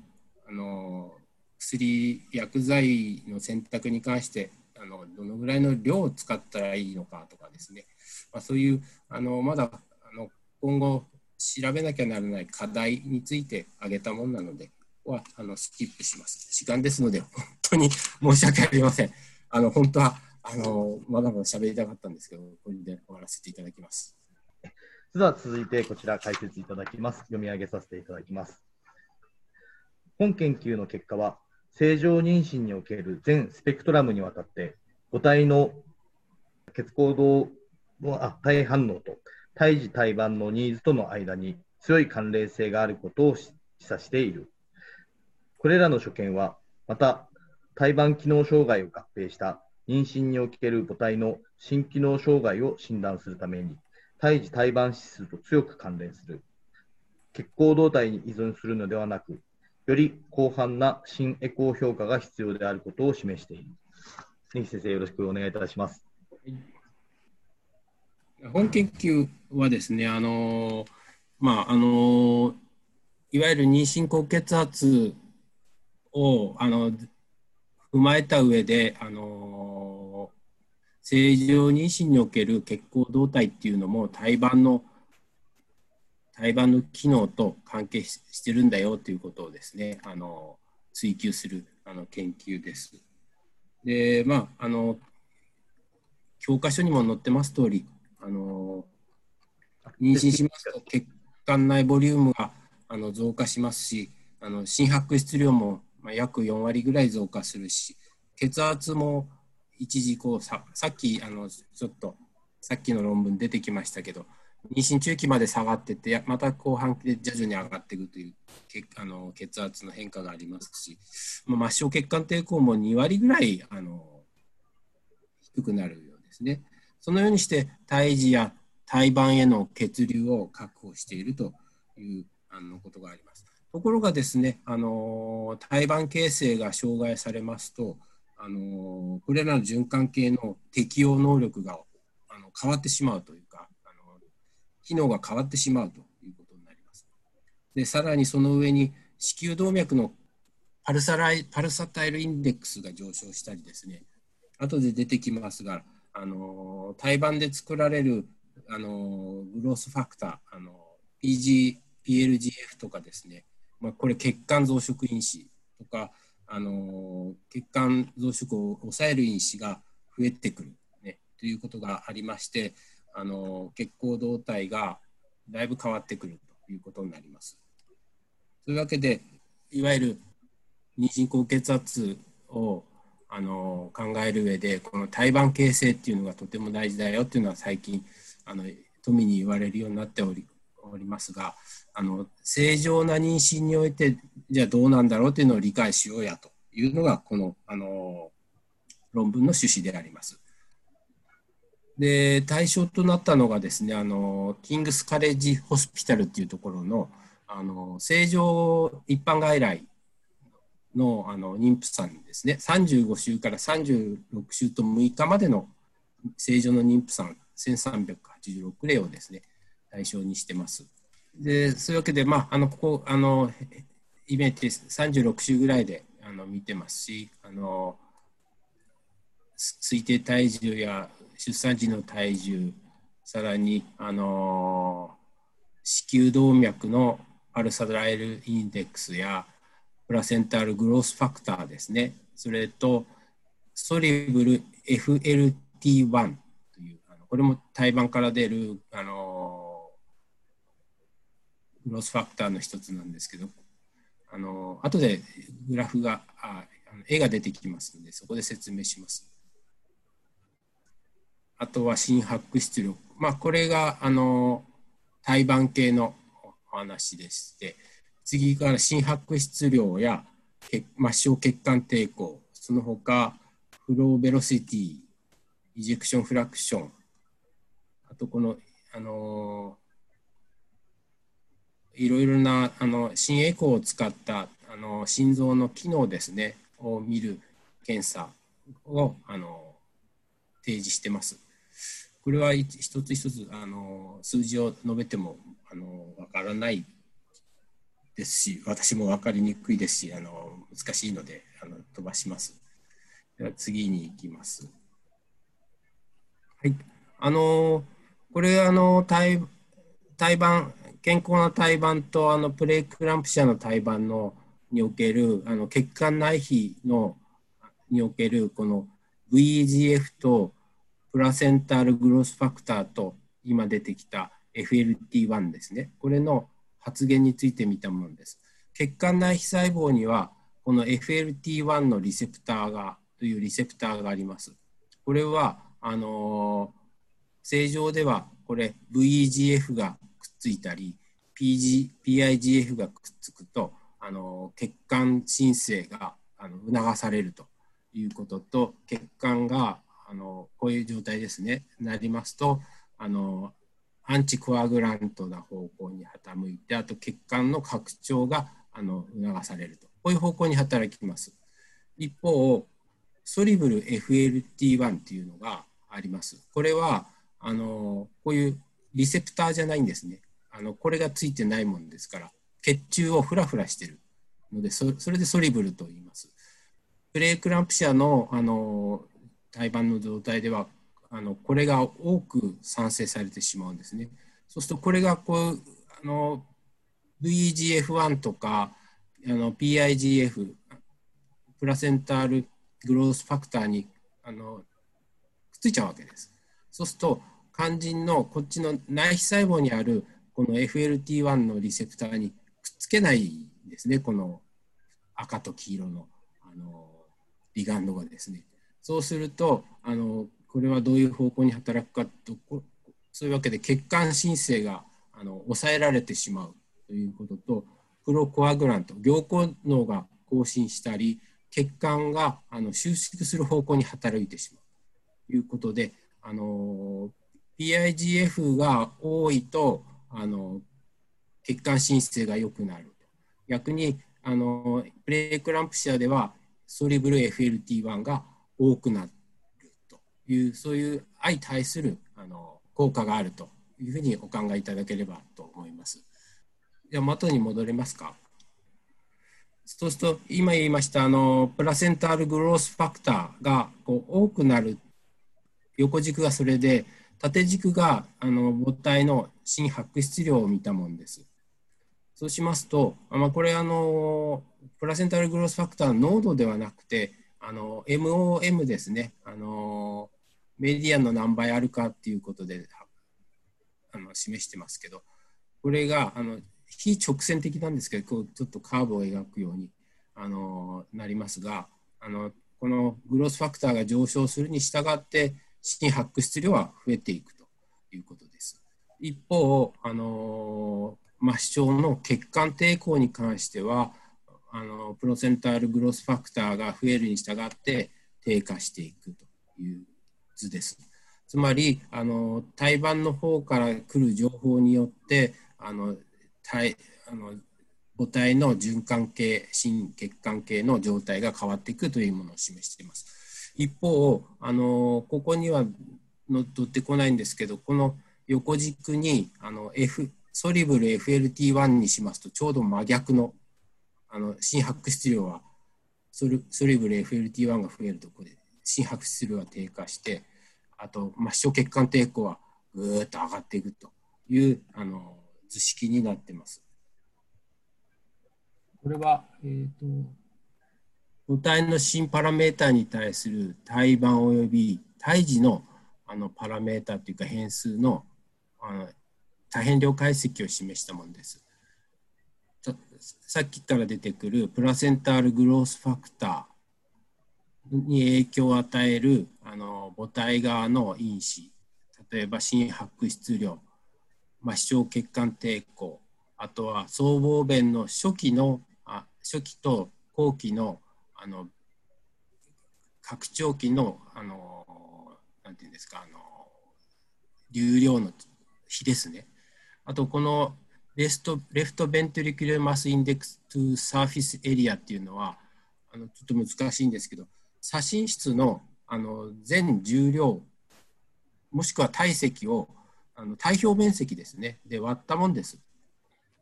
あの薬、薬剤の選択に関してあの、どのぐらいの量を使ったらいいのかとかですね、まあ、そういうあのまだあの今後調べなきゃならない課題について挙げたものなので、はあのスキップします。時間ですので、本当に申し訳ありません。あの本当はあのまだまだ喋りたかったんですけど、これで終わらせていただきます。では続いてこちら解説いただきます。読み上げさせていただきます。本研究の結果は、正常妊娠における全スペクトラムにわたって、母体の血行動の体反応と胎児胎盤のニーズとの間に強い関連性があることを示唆している。これらの所見は、また、胎盤機能障害を合併した妊娠における母体の心機能障害を診断するために、胎児胎盤指数と強く関連する。血行動態に依存するのではなく、より広範な新エコー評価が必要であることを示している。根岸先生、よろしくお願いいたします。本研究はですね、あのまああのいわゆる妊娠高血圧をあの踏まえた上で、あの正常妊娠における血行動態っていうのも胎盤の胎盤の機能と関係してるんだよということをですね、あの追求するあの研究です。で、まあ、あの教科書にも載ってます通り、あの妊娠しますと血管内ボリュームがあの増加しますし、あの心拍質量も約4割ぐらい増加するし、血圧も一時こうささっきあのちょっとさっきの論文出てきましたけど、妊娠中期まで下がってて、また後半期で徐々に上がっていくという血あの血圧の変化がありますし、まあ、末梢血管抵抗も2割ぐらいあの低くなるようですね。そのようにして胎児や胎盤への血流を確保しているというあのことがあります。ところがですね、あの胎盤形成が障害されますと、あのこれらの循環系の適応能力があの変わってしまうというかあの、機能が変わってしまうということになります。でさらにその上に子宮動脈のパルサライパルサタイルインデックスが上昇したりですね、後で出てきますが、あの胎盤で作られるあのグロースファクターあの PG PLGF とかですね、まあ、これ血管増殖因子とかあの血管増殖を抑える因子が増えてくる、ね、ということがありましてあの血行動態がだいぶ変わってくるということになります。というわけでいわゆる妊娠高血圧をあの考える上でこの胎盤形成っていうのがとても大事だよっていうのは最近あの富に言われるようになっておりおりますがあの正常な妊娠においてじゃあどうなんだろうというのを理解しようやというのがこのあの論文の趣旨であります。で対象となったのがですねあのキングスカレッジホスピタルっていうところのあの正常一般外来のあの妊婦さんですね、35週から36週と6日までの正常の妊婦さん1386例をですね、対象にしてます。で、そういうわけで、まあ、あの、ここ、あの、イメージ36週ぐらいであの見てますし、あの、推定体重や出産時の体重、さらに、あの、子宮動脈のパルサドライルインデックスや、プラセンタルグロースファクターですね。それと、ソリブル FLT1 という、あのこれも胎盤から出る、あのロスファクターの一つなんですけど、あの後でグラフがあ絵が出てきますので、そこで説明します。あとは心拍出力。まあ、これがあの胎盤系のお話でして、次から心拍出量や末梢血管抵抗、その他フローベロシティ、イジェクションフラクション、あとこの、あのいろいろなあの心エコーを使ったあの心臓の機能ですねを見る検査をあの提示してます。これは一つ一つあの数字を述べてもあのわからないですし、私も分かりにくいですし、あの難しいのであの飛ばします。では次に行きます。はい、あのこれあの胎盤健康な胎盤とあのプレークランプシアの胎盤のにおけるあの血管内皮のにおけるこの VEGF とプラセンタルグロスファクターと今出てきた FLT1 ですね。これの発現について見たものです。血管内皮細胞にはこの FLT1 のリセプターがというリセプターがあります。これはあのー、正常ではこれ VEGF がついたり PG PIGF がくっつくとあの血管新生があの促されるということと血管があのこういう状態ですね。なりますとあのアンチコアグラントな方向に傾いてあと血管の拡張があの促されると。こういう方向に働きます。一方ソリブル FLT1 っていうのがあります。これはあのこういうリセプターじゃないんですね。あのこれがついてないものですから血中をフラフラしてるのでそれでソリブルと言います。プレークランプシアのあの胎盤の状態ではあのこれが多く産生されてしまうんですね。そうするとこれがこうあの VEGF1 とかあの PIGF プラセンタルグロースファクターにあのくっついちゃうわけです。そうすると肝心のこっちの内皮細胞にあるこの FLT1 のリセプターにくっつけないんですね、この赤と黄色のあのリガンドがですね。そうするとあの、これはどういう方向に働くかと、そういうわけで血管新生があの抑えられてしまうということと、プロコアグラント、凝固脳が更新したり、血管があの収縮する方向に働いてしまうということで、あの PIGF が多いとあの血管新生が良くなる。逆にあのプレークランプシアではソリブル FLT1 が多くなると。いうそういう相対するあの効果があるというふうにお考えいただければと思います。では元に戻れますか。そうすると今言いましたあのプラセンタルグロースファクターがこう多くなる。横軸がそれで縦軸があの母体の心拍出量を見たものです。そうしますと、まあ、これあの、プラセンタルグロスファクターの濃度ではなくて、あの MOM ですねあの、メディアンの何倍あるかっていうことであの示してますけど、これがあの非直線的なんですけど、こうちょっとカーブを描くようにあのなりますが、あのこのグロスファクターが上昇するに従って、心拍出量は増えていくということです。一方、あの末梢の血管抵抗に関してはあのプロセンタールグロスファクターが増えるに従って低下していくという図です。つまりあの胎盤の方から来る情報によってあの体あの母体の循環系心血管系の状態が変わっていくというものを示しています。一方、あのここには乗ってこないんですけど、この横軸にあの、F、ソリブル FLT1 にしますと、ちょうど真逆のあの心拍出量はソリソリブル FLT1 が増えるところで心拍出量は低下して、あと末梢血管抵抗はぐーっと上がっていくというあの図式になってます。これは、えーと母体の新パラメータに対する胎盤及び胎児のあのパラメータというか変数のあの多変量解析を示したものです。さっきから出てくるプラセンタールグロースファクターに影響を与えるあの母体側の因子。例えば心白質量。末梢血管抵抗。あとは僧帽弁の初期のあ初期と後期のあの拡張器のあのなんていうんですかあの流量の比ですね。あとこの rest left ventricular mass index to surface area っていうのはあのちょっと難しいんですけど左心室のあの全重量もしくは体積をあの体表面積ですねで割ったもんです。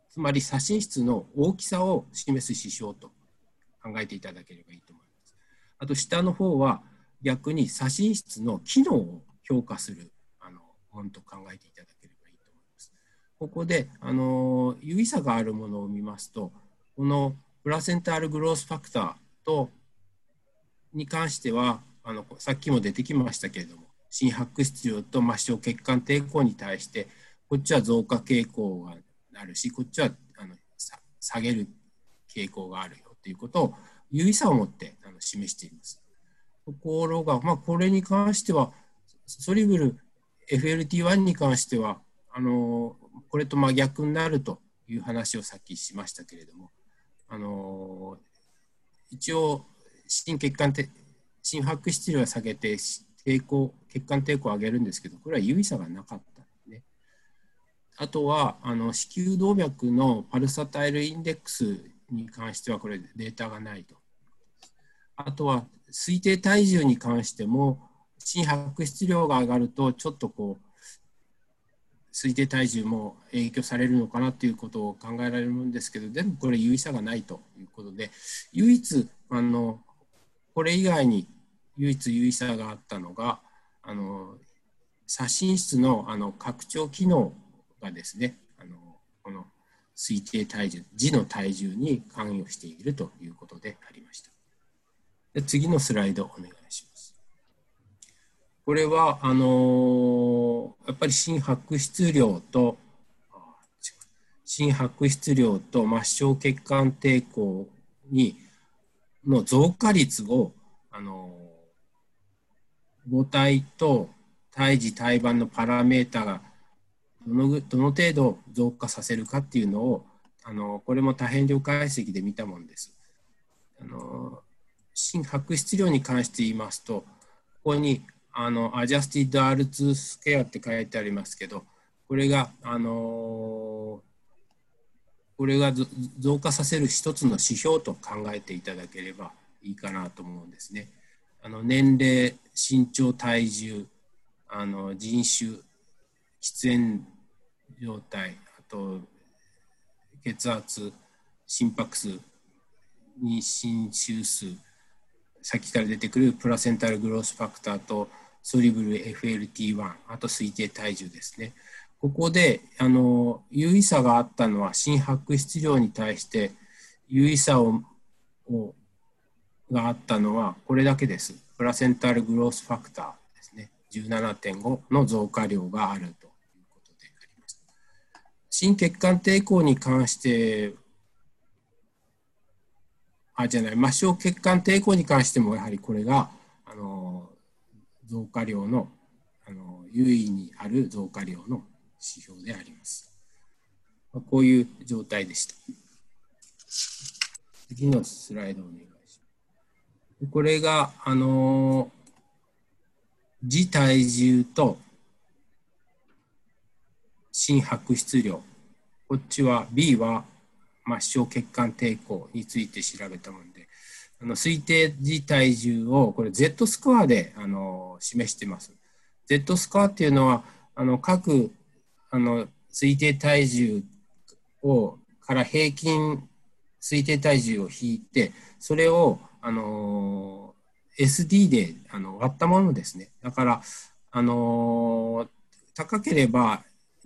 つまり左心室の大きさを示す指標と考えていただければいいと思います。あと下の方は逆に左心室の機能を評価するあのものと考えていただければいいと思います。ここであの有意差があるものを見ますとこのプラセンタルグロースファクターとに関してはあのさっきも出てきましたけれども心拍質量と末梢血管抵抗に対してこっちは増加傾向があるしこっちはあの下げる傾向があるということを有意差を持ってあの示しています。ところが、まあ、これに関しては、ソリブル FLT1 に関しては、あのこれと真逆になるという話をさっきしましたけれども、あの一応、心血管て心拍質量を下げて抵抗、血管抵抗を上げるんですけど、これは有意差がなかったね。あとは、あの子宮動脈のパルサタイルインデックスに関しては、これデータがないと。あとは推定体重に関しても心拍質量が上がるとちょっとこう推定体重も影響されるのかなということを考えられるんですけどでもこれ有意差がないということで唯一あのこれ以外に唯一有意差があったのがあの左心室のあの拡張機能がですねあのこの推定体重字の体重に関与しているということでありました。で次のスライドお願いします。これは、あのー、やっぱり心拍質量と、心拍質量と末梢血管抵抗にの増加率を、あのー、母体と胎児胎盤のパラメータがどのどの程度増加させるかっていうのを、あの、これも多変量解析で見たものです。あの心拍質量に関して言いますと、ここにあのアジャスティッド R2 スケアって書いてありますけど、これが、あのこれが増加させる一つの指標と考えていただければいいかなと思うんですね。あの年齢、身長、体重、あの人種、喫煙状態、あと血圧、心拍数、妊娠周数、さっきから出てくるプラセンタルグロースファクターとソリブル FLT1 あと推定体重ですね。ここであの有意差があったのは心拍質量に対して有意差ををがあったのはこれだけです。プラセンタルグロースファクターですね。17.5の増加量があるということであります心血管抵抗に関してあじゃない末梢血管抵抗に関してもやはりこれがあの増加量のあの優位にある増加量の指標であります。まあ、こういう状態でした。次のスライドお願いします。これが、あの自体重と心拍質量。こっちは B は末梢血管抵抗について調べたもので、あの推定時体重をこれ Z スコアであの示してます。Z スコアっていうのはあの各あの推定体重をから平均推定体重を引いてそれをあの SD であの割ったものですね。だからあの高ければ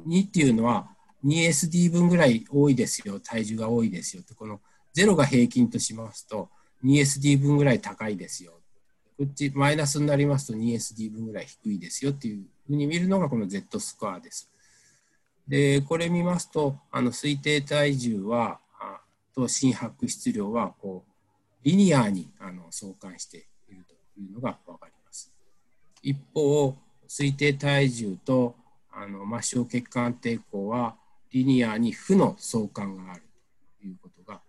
2っていうのは 2SD 分ぐらい多いですよ、体重が多いですよってこの0が平均としますと 2SD 分ぐらい高いですよ。こっちマイナスになりますと 2SD 分ぐらい低いですよっていうふうに見るのがこの Z スコアです。で、これ見ますと、あの推定体重はと心拍質量はこうリニアにあの相関しているというのが分かります。一方、推定体重とあの末梢血管抵抗はリニアに負の相関があるということが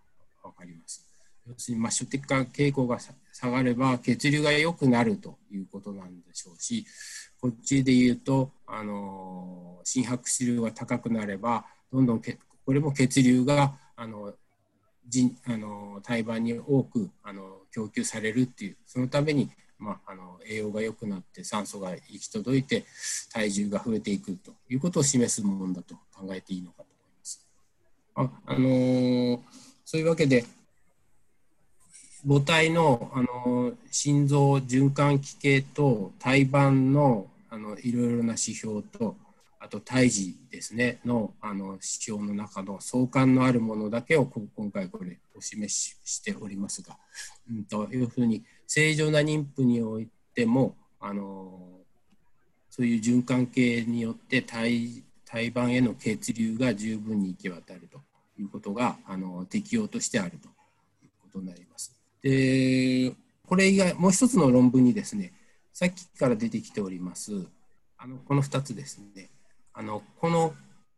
分かります。要するに末梢血管傾向が下がれば血流が良くなるということなんでしょうしこっちで言うとあの心拍質量が高くなればどんどんこれも血流があの人あの胎盤に多くあの供給されるっていうそのために、まあ、あの栄養が良くなって酸素が行き届いて体重が増えていくということを示すものだと考えていいのかと思います。ああのー、そういうわけで母体のあの心臓循環器系と胎盤のあのいろいろな指標とあと胎児ですねのあの指標の中の相関のあるものだけを今回これお示ししておりますが、うん、というふうに正常な妊婦においてもあのそういう循環系によって胎胎盤への血流が十分に行き渡ると。いうことがあの適用としてあると。いうことになります。でこれ以外もう一つの論文にですねさっきから出てきておりますあのこの2つですね。あのこの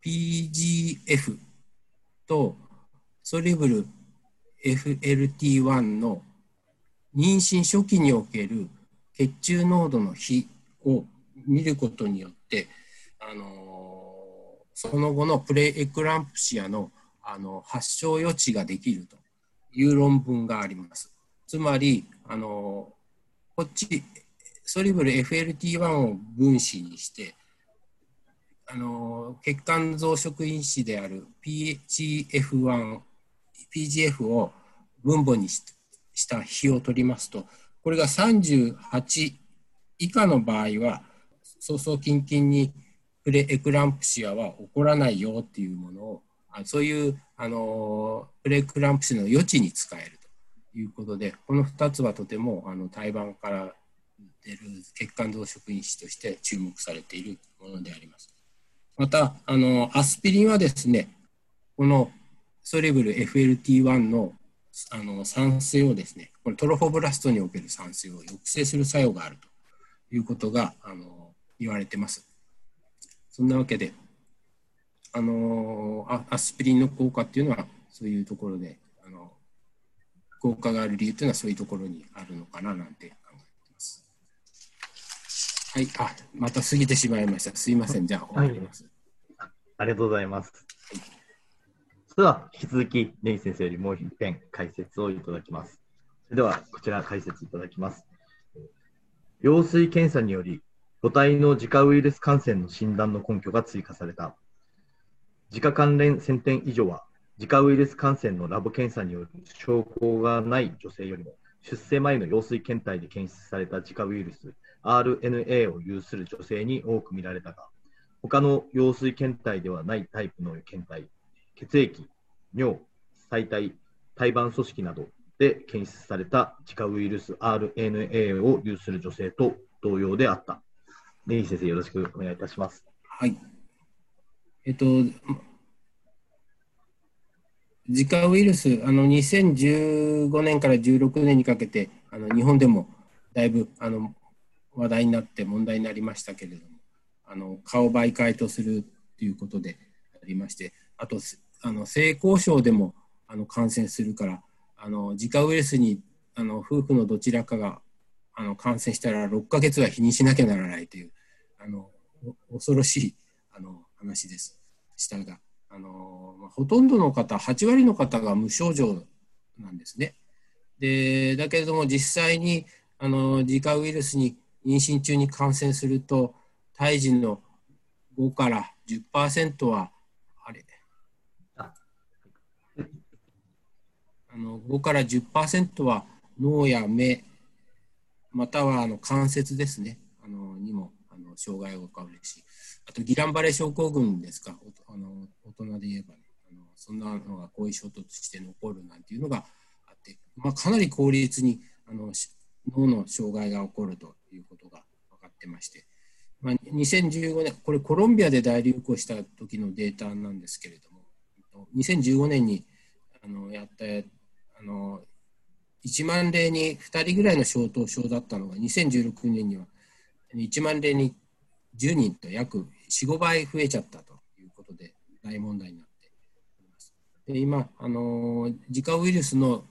PGF とソリブル FLT1 の妊娠初期における血中濃度の比を見ることによって、あのその後のプレエクランプシアのあの発症予知ができるという論文があります。つまり、あのこっち、ソリブル FLT1 を分子にして、あの血管増殖因子である PGF1、PGF を分母にしてした比を取りますと、これが38以下の場合は、早々近々にプレエクランプシアは起こらないよっていうものを、そういうあのプレエクランプシアの余地に使えるということで、この2つはとてもあの胎盤から出る血管増殖因子として注目されているものであります。また、あのアスピリンはですね、このソレブル FLT1 のあの酸性をですね、これトロフォブラストにおける酸性を抑制する作用があるということがあの言われてます。そんなわけで、あのアスピリンの効果っていうのはそういうところであの効果がある理由というのはそういうところにあるのかななんてはい、あ、また過ぎてしまいました。すいません。じゃあ、終わります、はい。ありがとうございます。はい、それでは、引き続き、ネギ先生よりもう一遍解説をいただきます。それでは、こちら解説いただきます。羊水検査により、母体の自家ウイルス感染の診断の根拠が追加された。自家関連1000点以上は、自家ウイルス感染のラボ検査による証拠がない女性よりも、出生前の羊水検体で検出された自家ウイルス RNA を有する女性に多く見られたが、他の羊水検体ではないタイプの検体、血液、尿、細体、胎盤組織などで検出された自家ウイルス RNA を有する女性と同様であった。ネギ先生、よろしくお願いいたします。はい。えっと、自家ウイルス、あの2015年から16年にかけて、あの日本でもだいぶあの話題になって問題になりましたけれども、あの顔媒介とするということでありまして、あとあの性交渉でもあの感染するから、あの自家ウイルスにあの夫婦のどちらかがあの感染したら6ヶ月は否認しなきゃならないというあの恐ろしいあの話です。したがあの、ほとんどの方、8割の方が無症状なんですね。でだけれども実際にあの自家ウイルスに妊娠中に感染すると、胎児の5から10%は、あれ、ああの5から10%は脳や目、またはあの関節ですね、あのにもあの障害が起こるし、あとギランバレー症候群ですか、あの大人で言えば、ね、あのそんなのが後遺症として残るなんていうのがあって、まあ、かなり効率にあの脳の障害が起こるということが分かってまして、まあ、2015年、これコロンビアで大流行した時のデータなんですけれども、2015年にあのやったあの1万例に2人ぐらいの小頭症だったのが2016年には1万例に10人と約4、5倍増えちゃったということで大問題になっています。で今、あの自家ウイルスの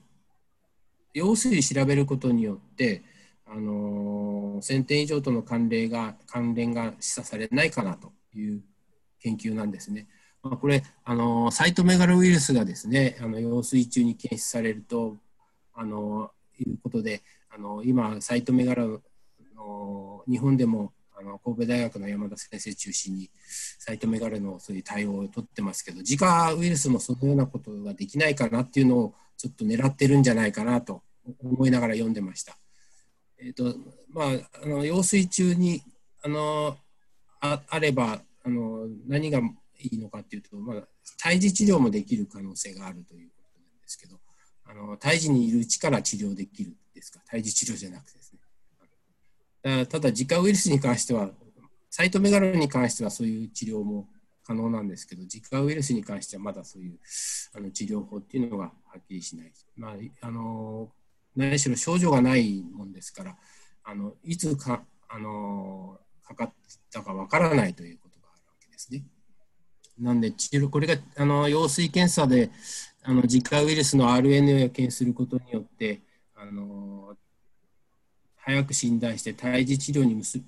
用水調べることによって、あの1000点以上との関連が関連が示唆されないかなという研究なんですね。まあ、これ、あのサイトメガロウイルスがですね、あの用水中に検出されると、あのいうことで、あの今、サイトメガロの日本でもあの神戸大学の山田先生中心にサイトメガロのそういう対応を取ってますけど、自家ウイルスもそのようなことができないかなっていうのをちょっと狙ってるんじゃないかなと思いながら読んでました。えーとまあ、あの用水中にあのああればあの何がいいのかっていうと、まあ、胎児治療もできる可能性があるということなんですけどあの胎児にいるうちから治療できるですか？胎児治療じゃなくてですね。ただ自家ウイルスに関してはサイトメガロに関してはそういう治療も可能なんですけど自家ウイルスに関してはまだそういうあの治療法っていうのがはっきりしない、まあ、あの何しろ症状がないもんですからあのいつかあのかかったかわからないということがあるわけですね。なんでこれがあの羊水検査であの自家ウイルスの RNA を検出することによってあの早く診断して胎児治療に結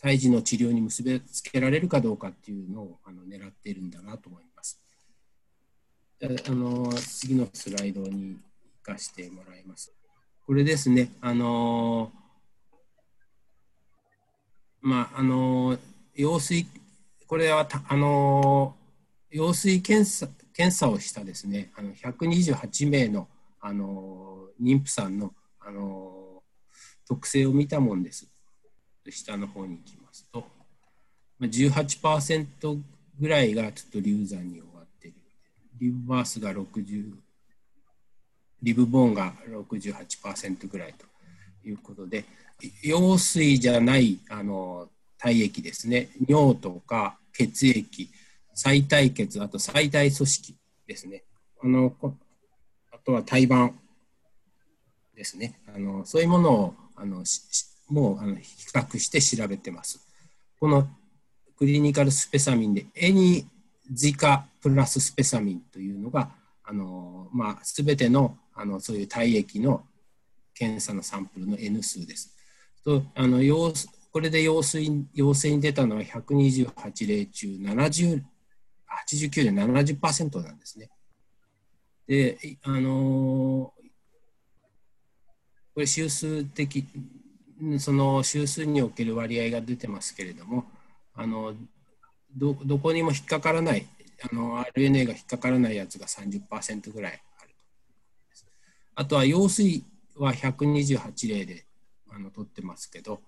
胎児の治療に結びつけられるかどうかっていうのをあの狙っているんだなと思います。あの次のスライドに生かしてもらいます。これですね、あのまあ、あの羊水、これはあの羊水検査検査をしたですね、あの128名のあの妊婦さんのあの特性を見たもんです。下の方に行きますと、18%ぐらいがちょっと流産に終わっている。リブバースが60、リブボーンが68%ぐらいということで、羊水じゃないあの体液ですね、尿とか血液、再体血、あと最大組織ですね、あのあとは胎盤ですね、あのそういうものをあのもうあの比較して調べてます。このクリニカルスペサミンで、エニジカプラススペサミンというのが、あのまあ、べてのあのそういう体液の検査のサンプルの N 数です。とあのこれで陽水陽性に出たのは128例中70 89で70%なんですね。で、あのこれ周数的その周数における割合が出てますけれどもあのどどこにも引っかからない RNA が引っかからないやつが30%ぐらいあるとあとは用水は128例であの取ってますけど、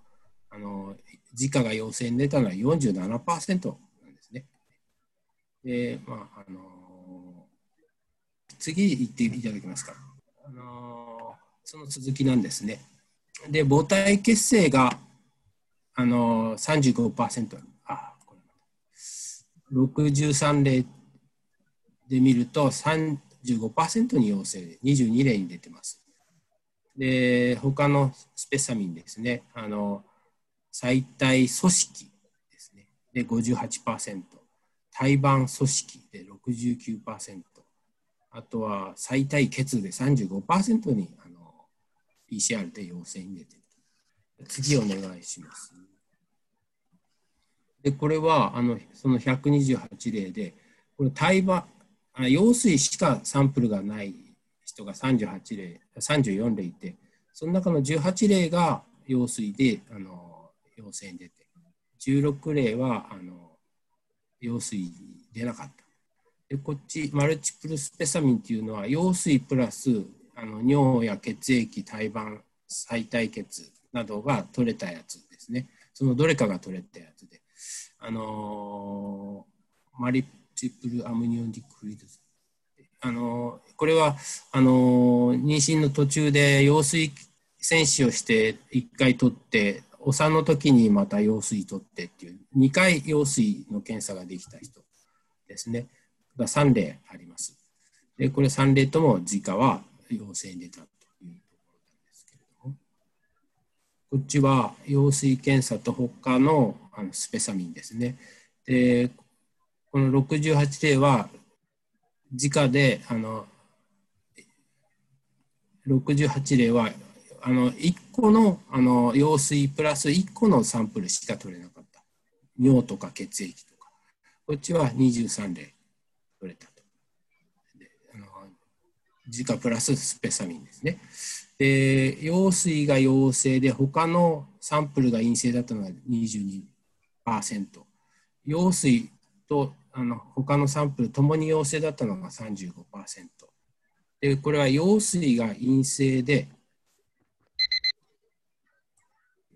あの自家が陽性に出たのは47%で、まあ、あの次行っていただけますか。あのその続きなんですね。で、母体血清があのー35%、あ、これ63例で見ると15%に陽性で22例に出てます。で、他のスペサミンですね、あの、最体組織ですね、で58%、胎盤組織で69%、あとは最体血で35%にあの PCR で陽性に出ている。次お願いします。で、これはあのその128例で、これ胎盤、羊水しかサンプルがない人が38例、34例いて、その中の18例が羊水であの陽性に出て、16例はあの羊水出なかった。でこっち、マルチプルスペサミンっていうのは、羊水プラスあの尿や血液、胎盤、再体血などが取れたやつですね。そのどれかが取れたやつで、あのー、マリチプルアムニオンディクリドス。あのこれはあの妊娠の途中で羊水選手をして1回取ってお産の時にまた羊水取ってっていう2回羊水の検査ができた人ですねが3例あります。で、これ3例とも自家は陽性に出たというところなんですけれども、こっちは羊水検査と他のあのスペサミンですね。で、この68例は直で、あの、68例は、あの、1個の、あの、羊水プラス1個のサンプルしか取れなかった。尿とか血液とか。こっちは23例取れたと。であの自家プラススペサミンですね。で、羊水が陽性で、他のサンプルが陰性だったのが22%。羊水とあの他のサンプルともに陽性だったのが35%。で、これは陽水が陰性で、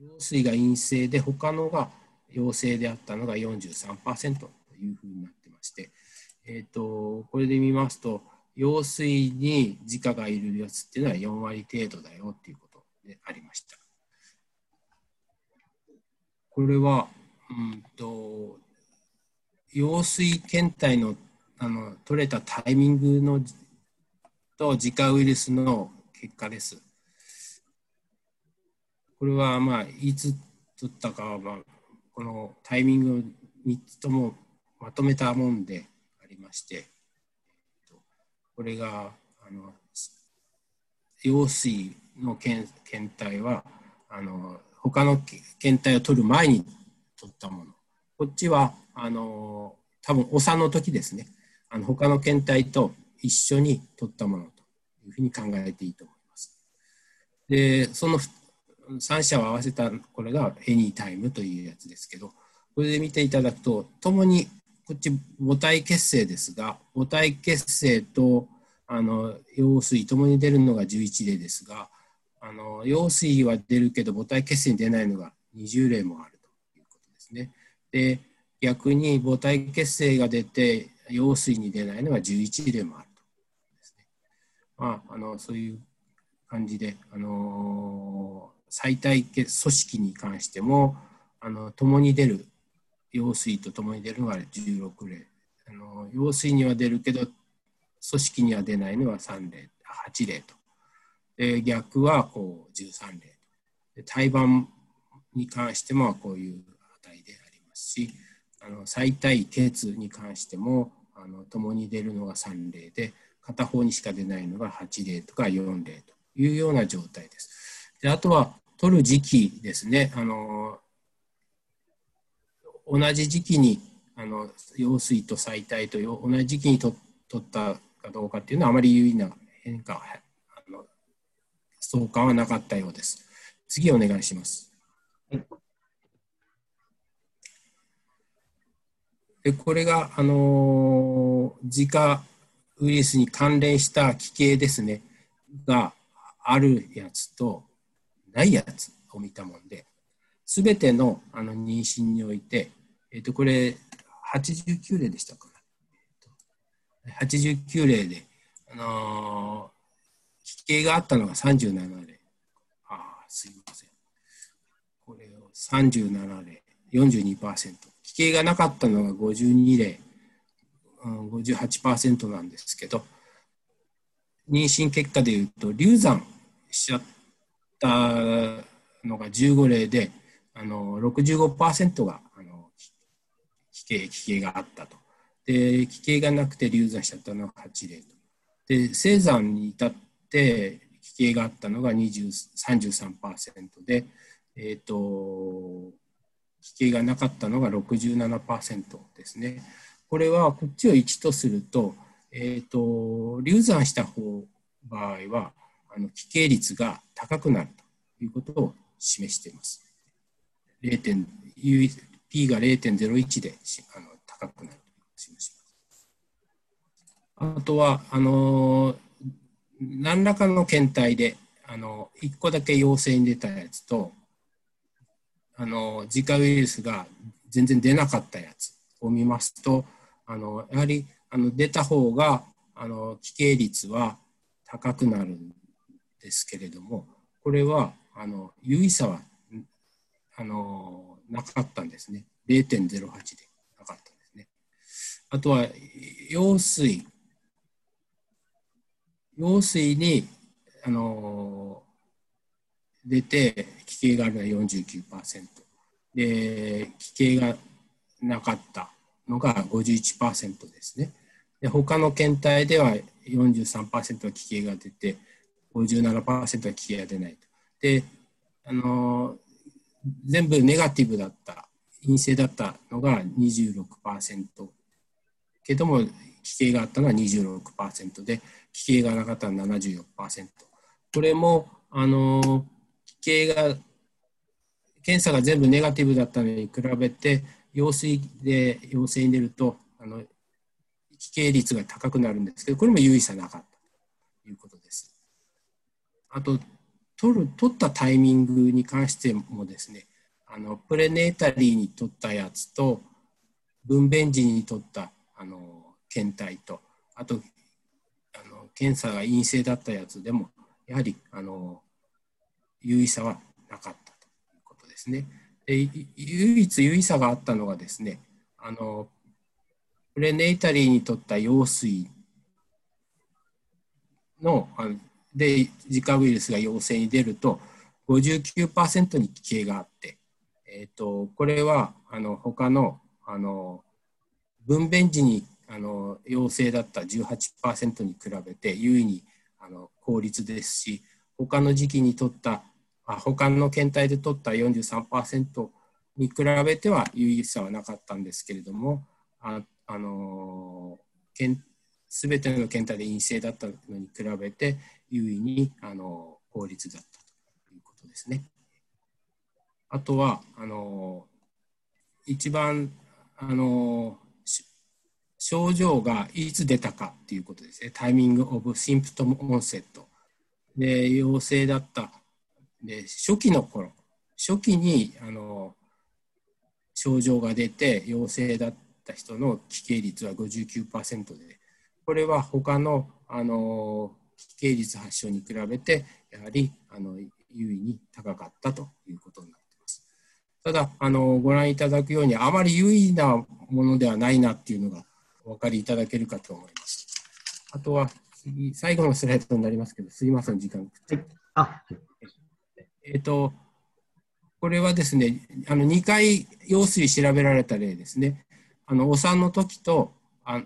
陽水が陰性で、他のが陽性であったのが43%というふうになってまして、えーと、これで見ますと、陽水に自家がいるやつっていうのは4割程度だよっていうことでありました。これは、うんと羊水検体のあの取れたタイミングのと自家ウイルスの結果です。これはまあいつ取ったかは、まあ、このタイミングを3つともまとめたもんでありましてこれがあの羊水の検検体はあの他の検体を取る前に取ったものこっちはあの多分お産の時ですねあの他の検体と一緒に取ったものというふうに考えていいと思います。でその3社を合わせたこれがエニータイムというやつですけどこれで見ていただくとともにこっち母体血清ですが母体血清とあの羊水ともに出るのが11例ですがあの羊水は出るけど母体血清に出ないのが20例もあるということですね。で逆に母体血清が出て羊水に出ないのが11例もあるとですね。まあ、あのそういう感じで、あの最体組織に関してもあの共に出る羊水と共に出るのが16例。あの羊水には出るけど組織には出ないのは3例8例と。で逆はこう13例で胎盤に関してもこういう値でありますしあの最大血に関してもあの共に出るのが3例で片方にしか出ないのが8例とか4例というような状態です。であとは取る時期ですね。あの同じ時期にあの羊水と最大と同じ時期に取ったかどうかっていうのはあまり有意な変化あの相関はなかったようです。次お願いします。はいでこれが、あのー、自家ウイルスに関連した奇形ですねがあるやつとないやつを見たもんで、すべてのあの妊娠において、えっ、ー、と、これ89例でしたかな。89例で、あのー、奇形があったのが37例。ああ、すいません。これを37例、42%。奇形がなかったのが52例、うん、58%なんですけど、妊娠結果でいうと、流産しちゃったったのが15例で、あの65%があの奇形奇形があったと。で、奇形がなくて流産しちゃったのが8例と。で、生産に至って奇形があったのが33%で、えっ、ー、と、奇形がなかったのが67%ですね。これはこっちを1とすると、えっ、ー、と、流産した方場合は、あの奇形率が高くなるということを示しています。0. P が0.01であの高くなると示します。あとは、あの何らかの検体であの1個だけ陽性に出たやつとあの自家ウイルスが全然出なかったやつを見ますとあのやはりあの出た方があの奇形率は高くなるんですけれどもこれはあの有意差はあのなかったんですね。0.08でなかったんですね。あとは羊水羊水に、あの出て奇形があるのは49%で奇形がなかったのが51%ですね。で他の検体では43%は奇形が出て57%は奇形が出ないと。であの全部ネガティブだった陰性だったのが26%けども奇形があったのは26%で奇形がなかったのは74%これもあの奇形が検査が全部ネガティブだったのに比べて陽水で陽性に出るとあの奇形率が高くなるんですけどこれも有意差なかったということ。あと取る取ったタイミングに関してもですねあのプレネータリーに取ったやつと分娩時に取ったあの検体とあとあの検査が陰性だったやつでもやはりあの有意差はなかったということですね。で唯一有意差があったのがですねあのプレネイタリーにとった羊水のあので自家ウイルスが陽性に出ると59%に奇形があって、えーと、これはあの他のあの分娩時にあの陽性だった18%に比べて優位にあの効率ですし他の時期に取ったあ他の検体で取った43%に比べては有意差はなかったんですけれどもあ、のすべての検体で陰性だったのに比べて優位にあの効率だったということですね。あとはあの一番あの症状がいつ出たかっていうことですね。タイミングオブシンプトムオンセット。で、陽性だった。で、初期の頃、初期にあの症状が出て陽性だった人の奇形率は59%で、これは他のあの奇形率発症に比べて、やはりあの優位に高かったということになっています。ただあの、ご覧いただくように、あまり優位なものではないなっていうのがお分かりいただけるかと思います。あとは次、最後のスライドになりますけど、すいません、時間。あえっ、ー、と、これはですね、あの2回用水調べられた例ですね。あのお産の時と、あ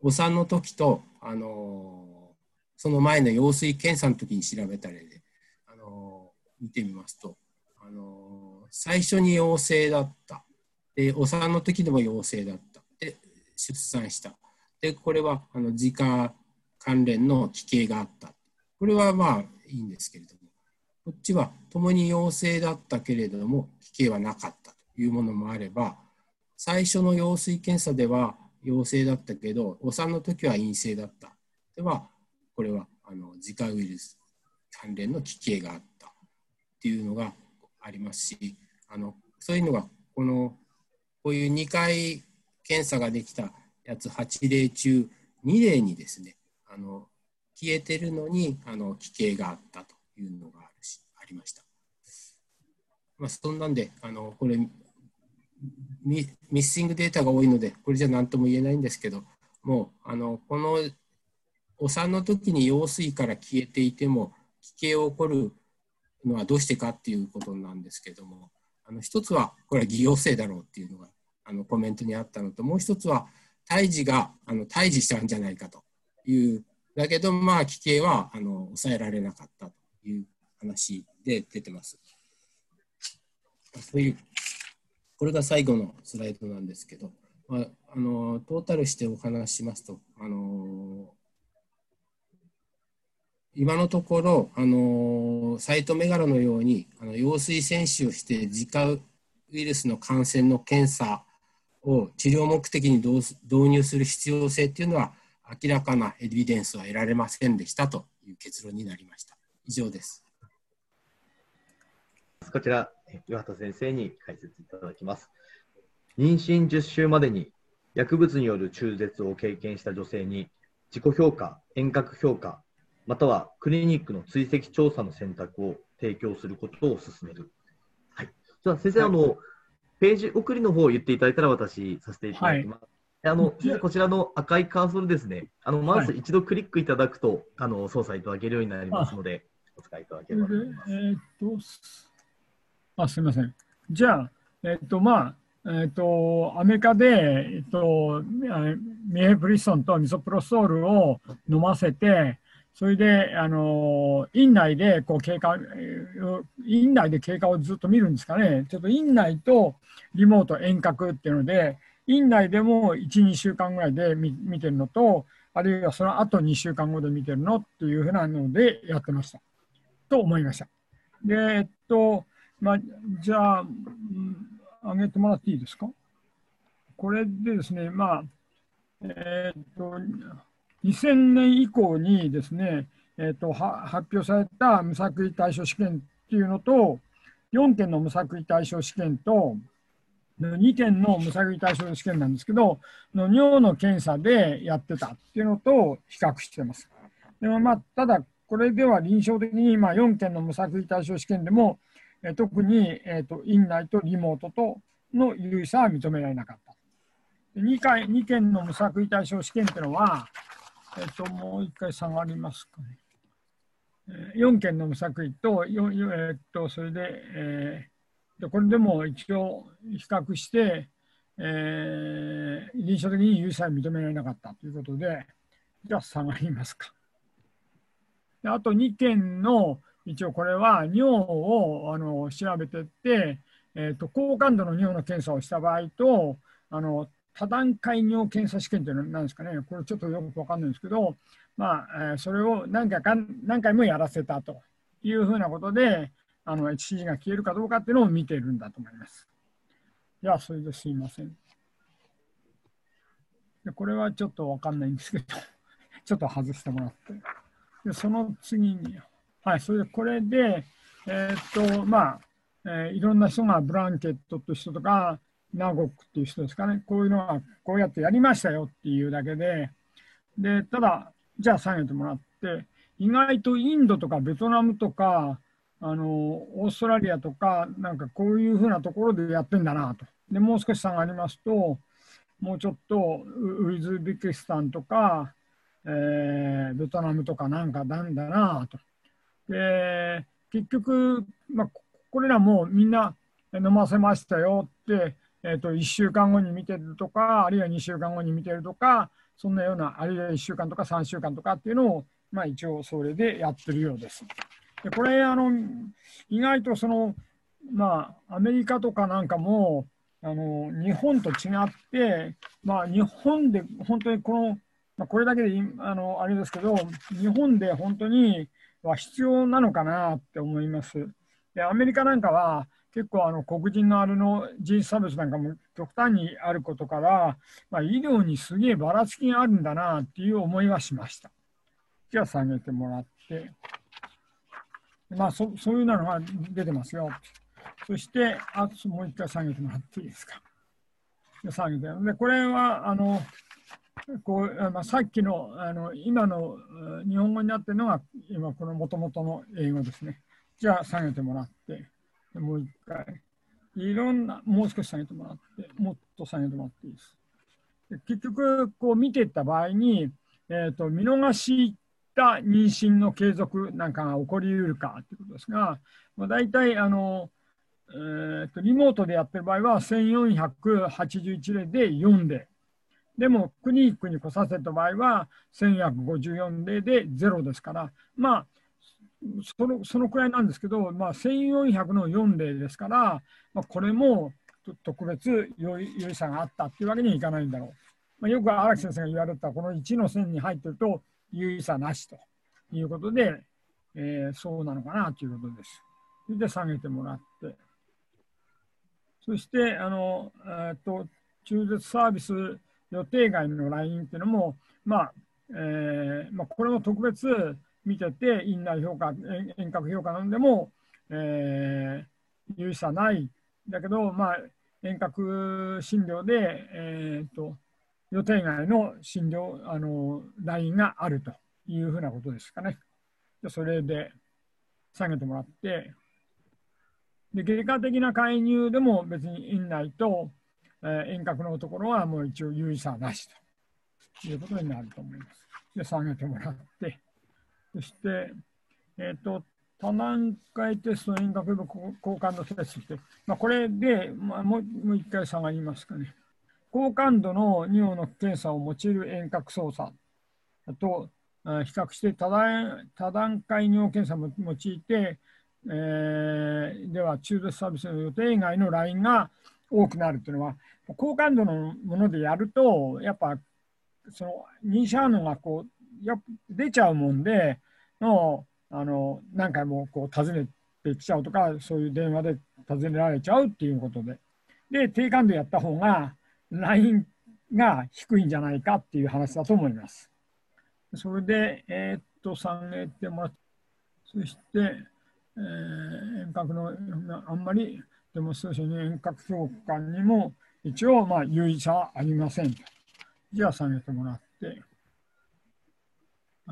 お産の時と、あのその前の羊水検査の時に調べた例で、あの見てみますと、あの最初に陽性だった。で、お産の時でも陽性だった。で出産した。で、これはあの自家関連の奇形があった。これはまあいいんですけれども、こっちは共に陽性だったけれども、奇形はなかったというものもあれば、最初の羊水検査では陽性だったけど、お産の時は陰性だった。では、これはあの自家ウイルス関連の奇形があったっていうのがありますし、あのそういうのがこのこういう2回検査ができたやつ8例中2例にですねあの消えてるのにあの奇形があったというのがあるしありました。まあ、そんなんであのこれミッシングデータが多いのでこれじゃ何とも言えないんですけどもうあのこのお産の時に羊水から消えていても奇形を起こるのはどうしてかっていうことなんですけどもあの一つはこれは偽陽性だろうっていうのがあのコメントにあったのともう一つは胎児があの胎児したんじゃないかというだけどまあ奇形はあの抑えられなかったという話で出てます。そういうこれが最後のスライドなんですけど、まあ、あのトータルしてお話ししますと、あの今のところ、あのサイトメガロのようにあの羊水選手をして自家ウイルスの感染の検査を治療目的に導入する必要性というのは明らかなエビデンスは得られませんでしたという結論になりました。以上です。こちら、岩田先生に解説いただきます。妊娠10週までに薬物による中絶を経験した女性に自己評価、遠隔評価、またはクリニックの追跡調査の選択を提供することを進める。はい、じゃあ先生、はい、あのページ送りの方を言っていただいたら私させていただきます。あのこちらの赤いカーソルですね、あのマウス一度クリックいただくと、あの操作いただけるようになりますので、お使いいただければと思います。えー、っとあすみません。じゃあ、えー、っとまあえっと、アメリカで、えっと、ミヘプリストンとミソプロソールを飲ませて、それで、あの、院内でこう経過、院内で経過をずっと見るんですかね。ちょっと院内とリモート遠隔っていうので、院内でも1、2週間ぐらいで見見てるのと、あるいはその後2週間後で見てるのっていうふうなのでやってました。と思いました。で、えっと、まあ、じゃあ、上げてもらっていいですか？これでですね、まあ、えー、っと、2000年以降にですね、えー、っと発表された無作為対象試験っていうのと、4件の無作為対象試験と、2件の無作為対象試験なんですけど、の尿の検査でやってたっていうのと比較してます。でもまあ、ただ、これでは臨床的にまあ4件の無作為対象試験でも、え特に、えーと、院内とリモートとの有意差は認められなかった。2, 回2件の無作為対象試験というのは、えーと、もう1回下がりますかね。4件の無作為と、えーと、それで、えー、これでも一応比較して、えー、臨床的に有意差は認められなかったということで、じゃあ下がりますか。あと2件の一応これは尿をあの調べてって、えーと、高感度の尿の検査をした場合とあの多段階尿検査試験というのは何ですかねこれちょっとよく分かんないんですけど、まあ、それを何回か何回もやらせたというふうなことで HCG が消えるかどうかっていうのを見ているんだと思います。じゃあそれですいません。でこれはちょっと分かんないんですけど ちょっと外してもらって。でその次にはい、それでこれで、えー、っと、まあ、えー、いろんな人がブランケットという人とか、ナゴックっていう人ですかね、こういうのはこうやってやりましたよっていうだけで、で、ただ、じゃあ下げてもらって、意外とインドとかベトナムとか、あのオーストラリアとか、なんかこういうふうなところでやってんだなと。で、もう少し下がりますと、もうちょっとウィズビキスタンとか、えー、ベトナムとかなんかなんだなと。で結局、まあ、これらもみんな飲ませましたよって、えー、と1週間後に見てるとかあるいは2週間後に見てるとかそんなようなあるいは1週間とか3週間とかっていうのを、まあ、一応それでやってるようです。でこれあの意外とそのまあアメリカとかなんかもあの日本と違って、まあ、日本で本当にこの、まあ、これだけであのあれですけど日本で本当には必要なのかなって思います。でアメリカなんかは結構あの黒人のあれの人種差別なんかも極端にあることから、まあ、医療にすげえばらつきがあるんだなっていう思いはしました。じゃあ下げてもらって、まあそそういうのが出てますよ。そして、あもう一回下げてもらっていいですか。で下げて。で、これはあのこうまあ、さっきのあの今の日本語になってるのが今このもともとの英語ですね。じゃあ下げてもらってもう一回いろんなもう少し下げてもらってもっと下げてもらっていいです。結局こう見ていった場合に、えーと、見逃した妊娠の継続なんかが起こりうるかということですが、まあ、大体あの、えーとリモートでやってる場合は1481例で4例。でもクリニックに来させた場合は1154例で0ですから、まあ、そのそのくらいなんですけど、まあ、1400の4例ですから、まあ、これも特別有意差があったっていうわけにはいかないんだろう。まあ、よく荒木先生が言われたこの1の線に入ってると有意差なしということで、えー、そうなのかなということです。それで下げてもらって。そして、あの、えー、っと、中絶サービス予定外のラインっていうのも、まあえーまあ、これも特別見てて、院内評価、遠隔評価なんでも、えー、有意差ないだけど、まあ、遠隔診療で、えーと、予定外の診療あのラインがあるというふうなことですかね。それで下げてもらって、で外科的な介入でも別に院内とえー、遠隔のところはもう一応有意差なしということになると思います。で、下げてもらって、そして、えっ、ー、と、多段階テスト遠隔部交換度テストって、まあ、これで、まあ、もうもう一回下がりますかね。高感度の尿の検査を用いる遠隔操作と比較して多段多段階尿検査も用いて、えー、では中絶サービスの予定以外のラインが多くなるというのは高感度のものでやるとやっぱその認証反応がこうや出ちゃうもんでのあの何回もこう訪ねてきちゃうとかそういう電話で尋ねられちゃうっていうことでで低感度やった方がラインが低いんじゃないかっていう話だと思います。それで、えー、っと下げてもらってそして、えー、遠隔のあんまりデモンストレーションに遠隔評価にも一応まあ有意差はありませんと。じゃあ下げてもらって。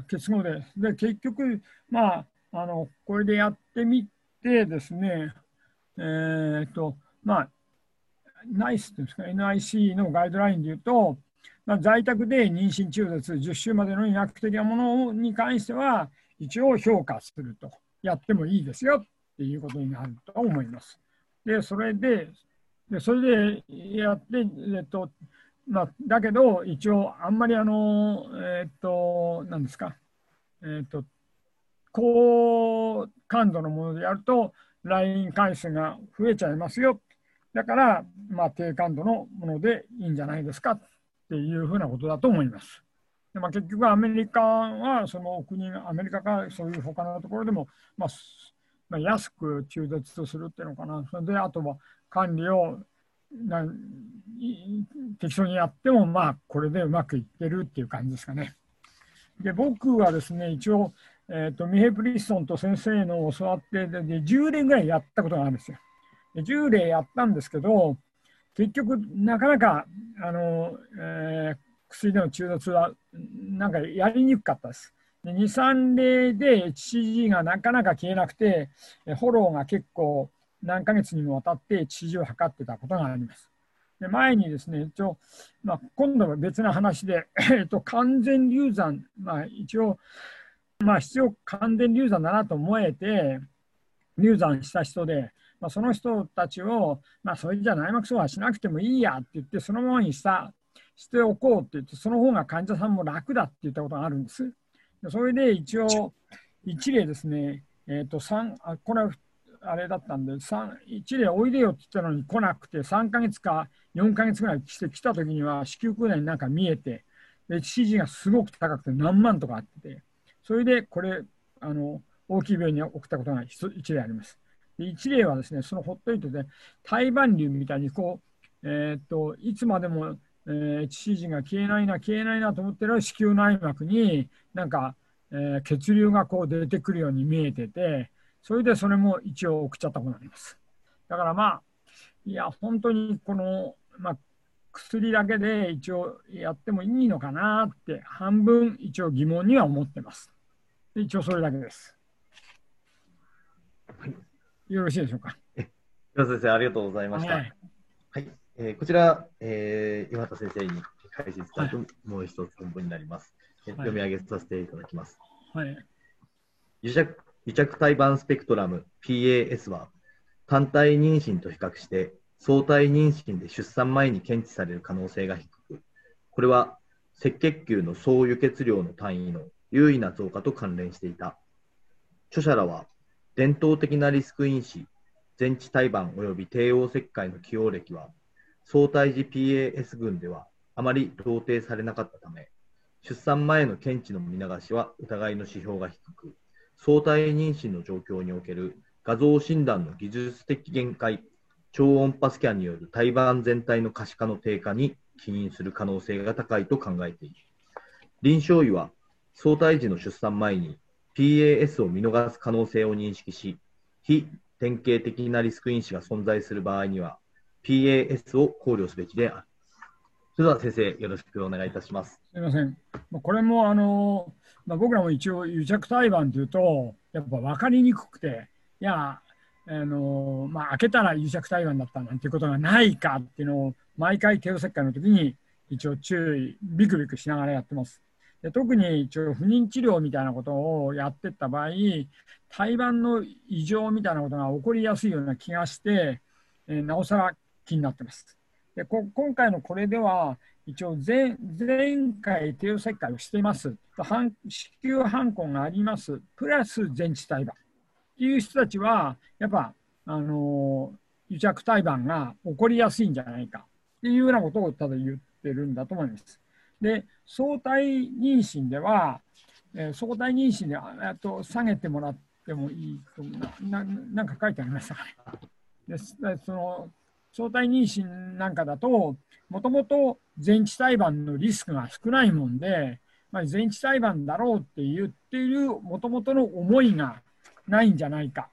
結合です。で、結局、まあ、あの、これでやってみてですね、えー、っと、まあ、ナイスっていうんですか、NIC のガイドラインで言うと、まあ、在宅で妊娠中絶10週までの医学的なものに関しては、一応評価すると、やってもいいですよっていうことになると思います。で、それで、でそれでやって、えっと、まあ、だけど、一応、あんまりあの、えっ、と、何ですか、えっ、と、高感度のものでやると、LINE 回数が増えちゃいますよ。だから、まあ、低感度のものでいいんじゃないですかっていうふうなことだと思います。でまあ、結局、アメリカは、その国、アメリカかそういう他のところでも、まあまあ、安く中絶とするっていうのかな。それで、あとは管理をな適当にやっても、まあ、これでうまくいってるっていう感じですかね。で、僕はですね、一応、えーと、ミヘプリストンと先生の教わってでで、10例ぐらいやったことがあるんですよ。で10例やったんですけど、結局、なかなか、あの、えー、薬での中絶は、なんかやりにくかったです。で2、3例で HCG がなかなか消えなくて、フォローが結構何ヶ月にもわたって治療を図ってたことがあります。で前にですね、一応、まあ、今度は別の話で、えっと、完全流産、まあ、一応、まあ、必要完全流産だなと思えて、流産した人で、まあ、その人たちを、まあ、それじゃ内膜層はしなくてもいいやって言って、そのままにしたしておこうって言って、その方が患者さんも楽だって言ったことがあるんです。それで一応、一例ですね、えーと3あこれはあれだったんで、1例おいでよって言ったのに来なくて、3ヶ月か4ヶ月ぐらいして来た時には子宮腔内になんか見えて、HCG がすごく高くて何万とかあってて、それでこれ、あの大きい病院に送ったことが1例あります。で1例はですね、そのほっといてで、胎盤瘤みたいにこう、えー、っといつまでも、えー、HCG が消えないな、消えないなと思ってる子宮内膜になんか、えー、血流がこう出てくるように見えてて、それでそれも一応送っちゃったことになります。だからまあ、いや、本当にこの、まあ、薬だけで一応やってもいいのかなって半分一応疑問には思ってます。一応それだけです。はい、よろしいでしょうか？岩先生、ありがとうございました。はい、はい、えー、こちら、えー、岩田先生に解説したと、もう一つ本文になります、はい、読み上げさせていただきます。はい。癒着癒着胎盤スペクトラム PAS は単体妊娠と比較して相対妊娠で出産前に検知される可能性が低く、これは赤血球の総輸血量の単位の優位な増加と関連していた。著者らは伝統的なリスク因子、全治胎盤及び帝王切開の起用歴は相対時 PAS 群ではあまり同定されなかったため、出産前の検知の見流しは疑いの指標が低く、相対妊娠の状況における画像診断の技術的限界、超音波スキャンによる胎盤全体の可視化の低下に起因する可能性が高いと考えている。臨床医は相対時の出産前に PAS を見逃す可能性を認識し、非典型的なリスク因子が存在する場合には PAS を考慮すべきである。それでは先生、よろしくお願いいたします。すみません。これもあの、まあ、僕らも一応癒着胎盤というと、やっぱ分かりにくくて、いや、あのまあ、開けたら癒着裁判だったなんていうことがないかっていうのを毎回帝王切開の時に一応注意ビクビクしながらやってます。で特に一応不妊治療みたいなことをやってった場合胎盤の異常みたいなことが起こりやすいような気がして、えー、なおさら気になってます。で今回のこれでは一応前前回帝王切開をしています子宮反抗がありますプラス全治胎盤っていう人たちはやっぱあの癒着胎盤が起こりやすいんじゃないかっていうようなことをただ言ってるんだと思います。で相対妊娠では、えー、相対妊娠であと下げてもらってもいいとなななんか書いてありましたかね。でその相対妊娠なんかだともともと全治胎盤のリスクが少ないもんで、まあ、全治胎盤だろうって言っているもともとの思いがないんじゃないか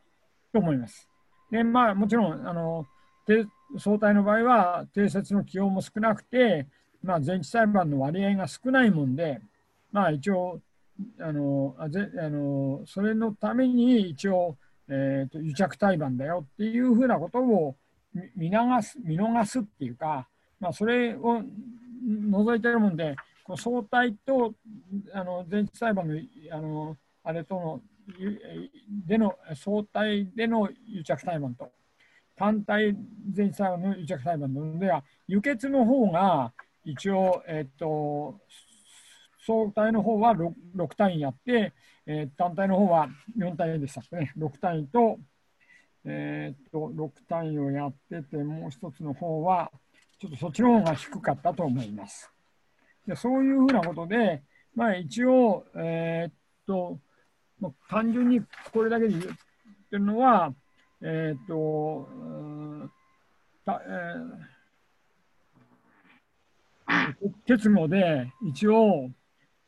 と思います。でまあ、もちろんあの相対の場合は定説の起用も少なくて、まあ、全治裁判の割合が少ないもんで、まあ、一応あのあぜあのそれのために一応、えーと、癒着胎盤だよっていうふうなことを見逃す見逃すっていうか、まあ、それを除いてるもんでこの相対とあの全治裁判のあのあれとのでの相対での癒着裁判と単体全治裁判の癒着裁判のでは輸血の方が一応、えっと、相対の方は 6, 6単位やって、えー、単体の方は4単位でしたね。6単位と、えー、っと、6単位をやってて、もう一つの方は、ちょっとそっちの方が低かったと思います。でそういうふうなことで、まあ一応、えー、っと、まあ、単純にこれだけで言ってるのは、えー、っと、たえー結合で一応、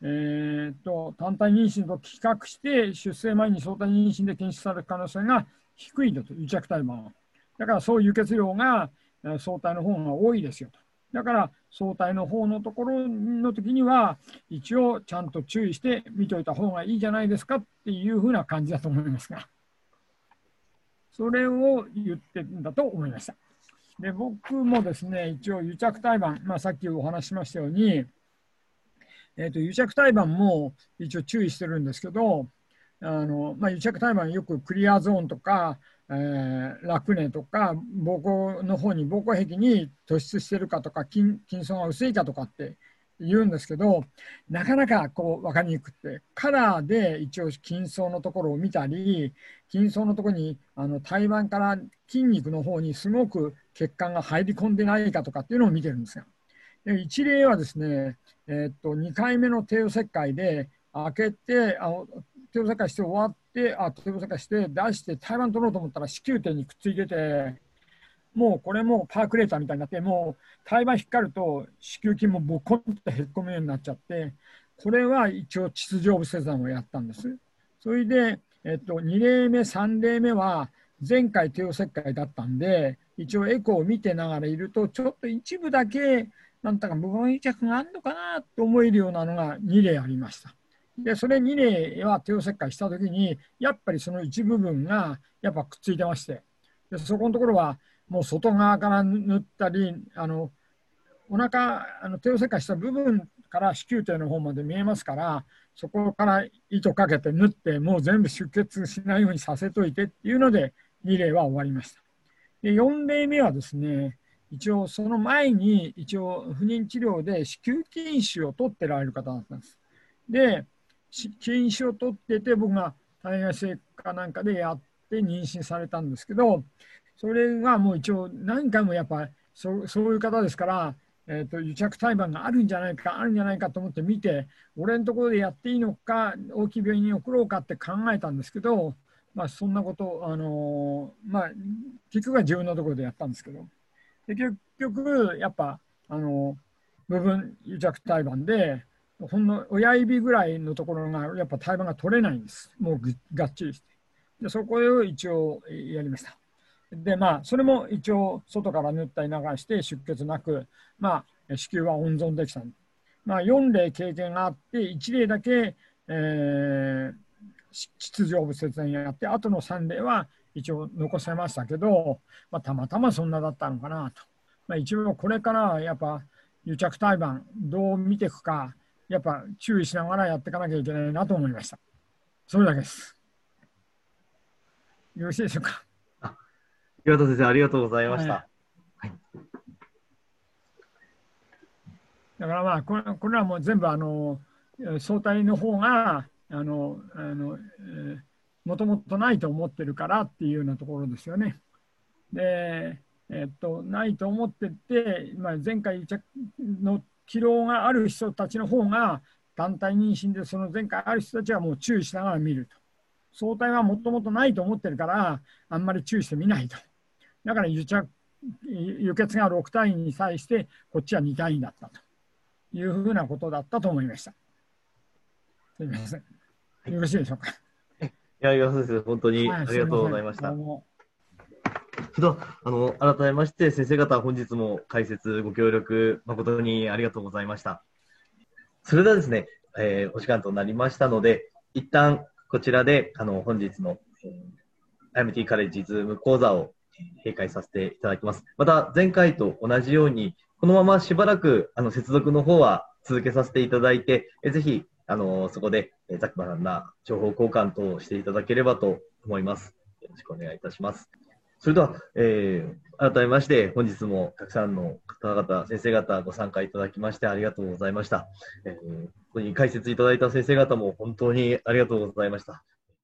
えーと、単体妊娠と比較して出生前に相対妊娠で検出される可能性が低いんだと、癒着胎盤だからそういう血量が相対の方が多いですよと。だから相対の方のところの時には一応ちゃんと注意して見といた方がいいじゃないですかっていうふうな感じだと思いますが、それを言ってんだと思いました。で僕もですね、一応癒着胎盤、まあ、さっきお話しましたように、えーと、癒着胎盤も一応注意してるんですけど、あのまあ、癒着胎盤よくクリアゾーンとか、えー、ラクネとか膀胱の方に膀胱壁に突出してるかとか筋筋層が薄いかとかって言うんですけどなかなかこう分かりにくくてカラーで一応筋層のところを見たり筋層のところにあの胎盤から筋肉の方にすごく血管が入り込んでないかとかっていうのを見てるんですがで一例はですね、えー、っと2回目の帝王切開で開けてあの帝王切開して終わってあ帝王切開して出して胎盤取ろうと思ったら子宮点にくっついててもうこれもパークレーターみたいになって、もう胎盤引っかかると子宮筋もボコンとへっこむようになっちゃって、これは一応秩序部切断をやったんです。それで、えっと、2例目、3例目は前回帝王切開だったんで、一応エコーを見てながらいると、ちょっと一部だけ、なんだか部分癒着があるのかなと思えるようなのが2例ありました。で、それ2例は帝王切開したときに、やっぱりその一部分がやっぱくっついてまして、でそこのところはもう外側から塗ったり、あのお腹あの帝王切開した部分から子宮底の方まで見えますから、そこから糸かけて縫って、もう全部出血しないようにさせといてっていうので、2例は終わりました。で4例目はですね、一応その前に一応不妊治療で子宮筋腫を取ってられる方だったんです。で、筋腫を取ってて、僕が体外性かなんかでやって妊娠されたんですけど、それがもう一応何回もやっぱそそういう方ですから、えーと、癒着胎盤があるんじゃないかあるんじゃないかと思って見て俺のところでやっていいのか大きい病院に送ろうかって考えたんですけど、まあ、そんなことあのー、まあ結局は自分のところでやったんですけど。で結局やっぱあの部分癒着胎盤でほんの親指ぐらいのところがやっぱ胎盤が取れないんですもうがっちりしてでそこを一応やりました。でまあそれも一応外から塗ったり流して出血なく、まあ、子宮は温存できた、まあ、4例経験があって1例だけ、えー、秩序部切断やってあとの3例は一応残せましたけど、まあ、たまたまそんなだったのかなと。まあ、一応これからはやっぱ癒着裁判どう見ていくかやっぱ注意しながらやっていかなきゃいけないなと思いました。それだけです。よろしいでしょうか？岩田先生、ありがとうございました。はい、だからまあこれ、これはもう全部あの、総体の方が、あの、あの、えー、もともとないと思ってるからっていうようなところですよね。で、えっと、ないと思ってて、まあ、前回の疲労がある人たちの方が団体妊娠でその前回ある人たちはもう注意しながら見ると。相対はもともとないと思ってるからあんまり注意して見ないと。だから輸着輸血が6単位に際してこっちは2単位だったというふうなことだったと思いました。すみません。よろしいでしょうか。いや、岩瀬先生、本当にありがとうございました。はいでは、あの、改めまして、先生方、本日も解説ご協力誠にありがとうございました。それではですね、えー、お時間となりましたので、一旦こちらで、あの、本日の、えー、IMT カレッジズーム講座を閉会させていただきます。また、前回と同じように、このまましばらく、あの、接続の方は続けさせていただいて、えぜひ、あの、そこで、えざっくばらんな情報交換等をしていただければと思います。よろしくお願いいたします。それでは、えー、改めまして、本日もたくさんの方々、先生方ご参加いただきましてありがとうございました。えー、ここに解説いただいた先生方も本当にありがとうございました。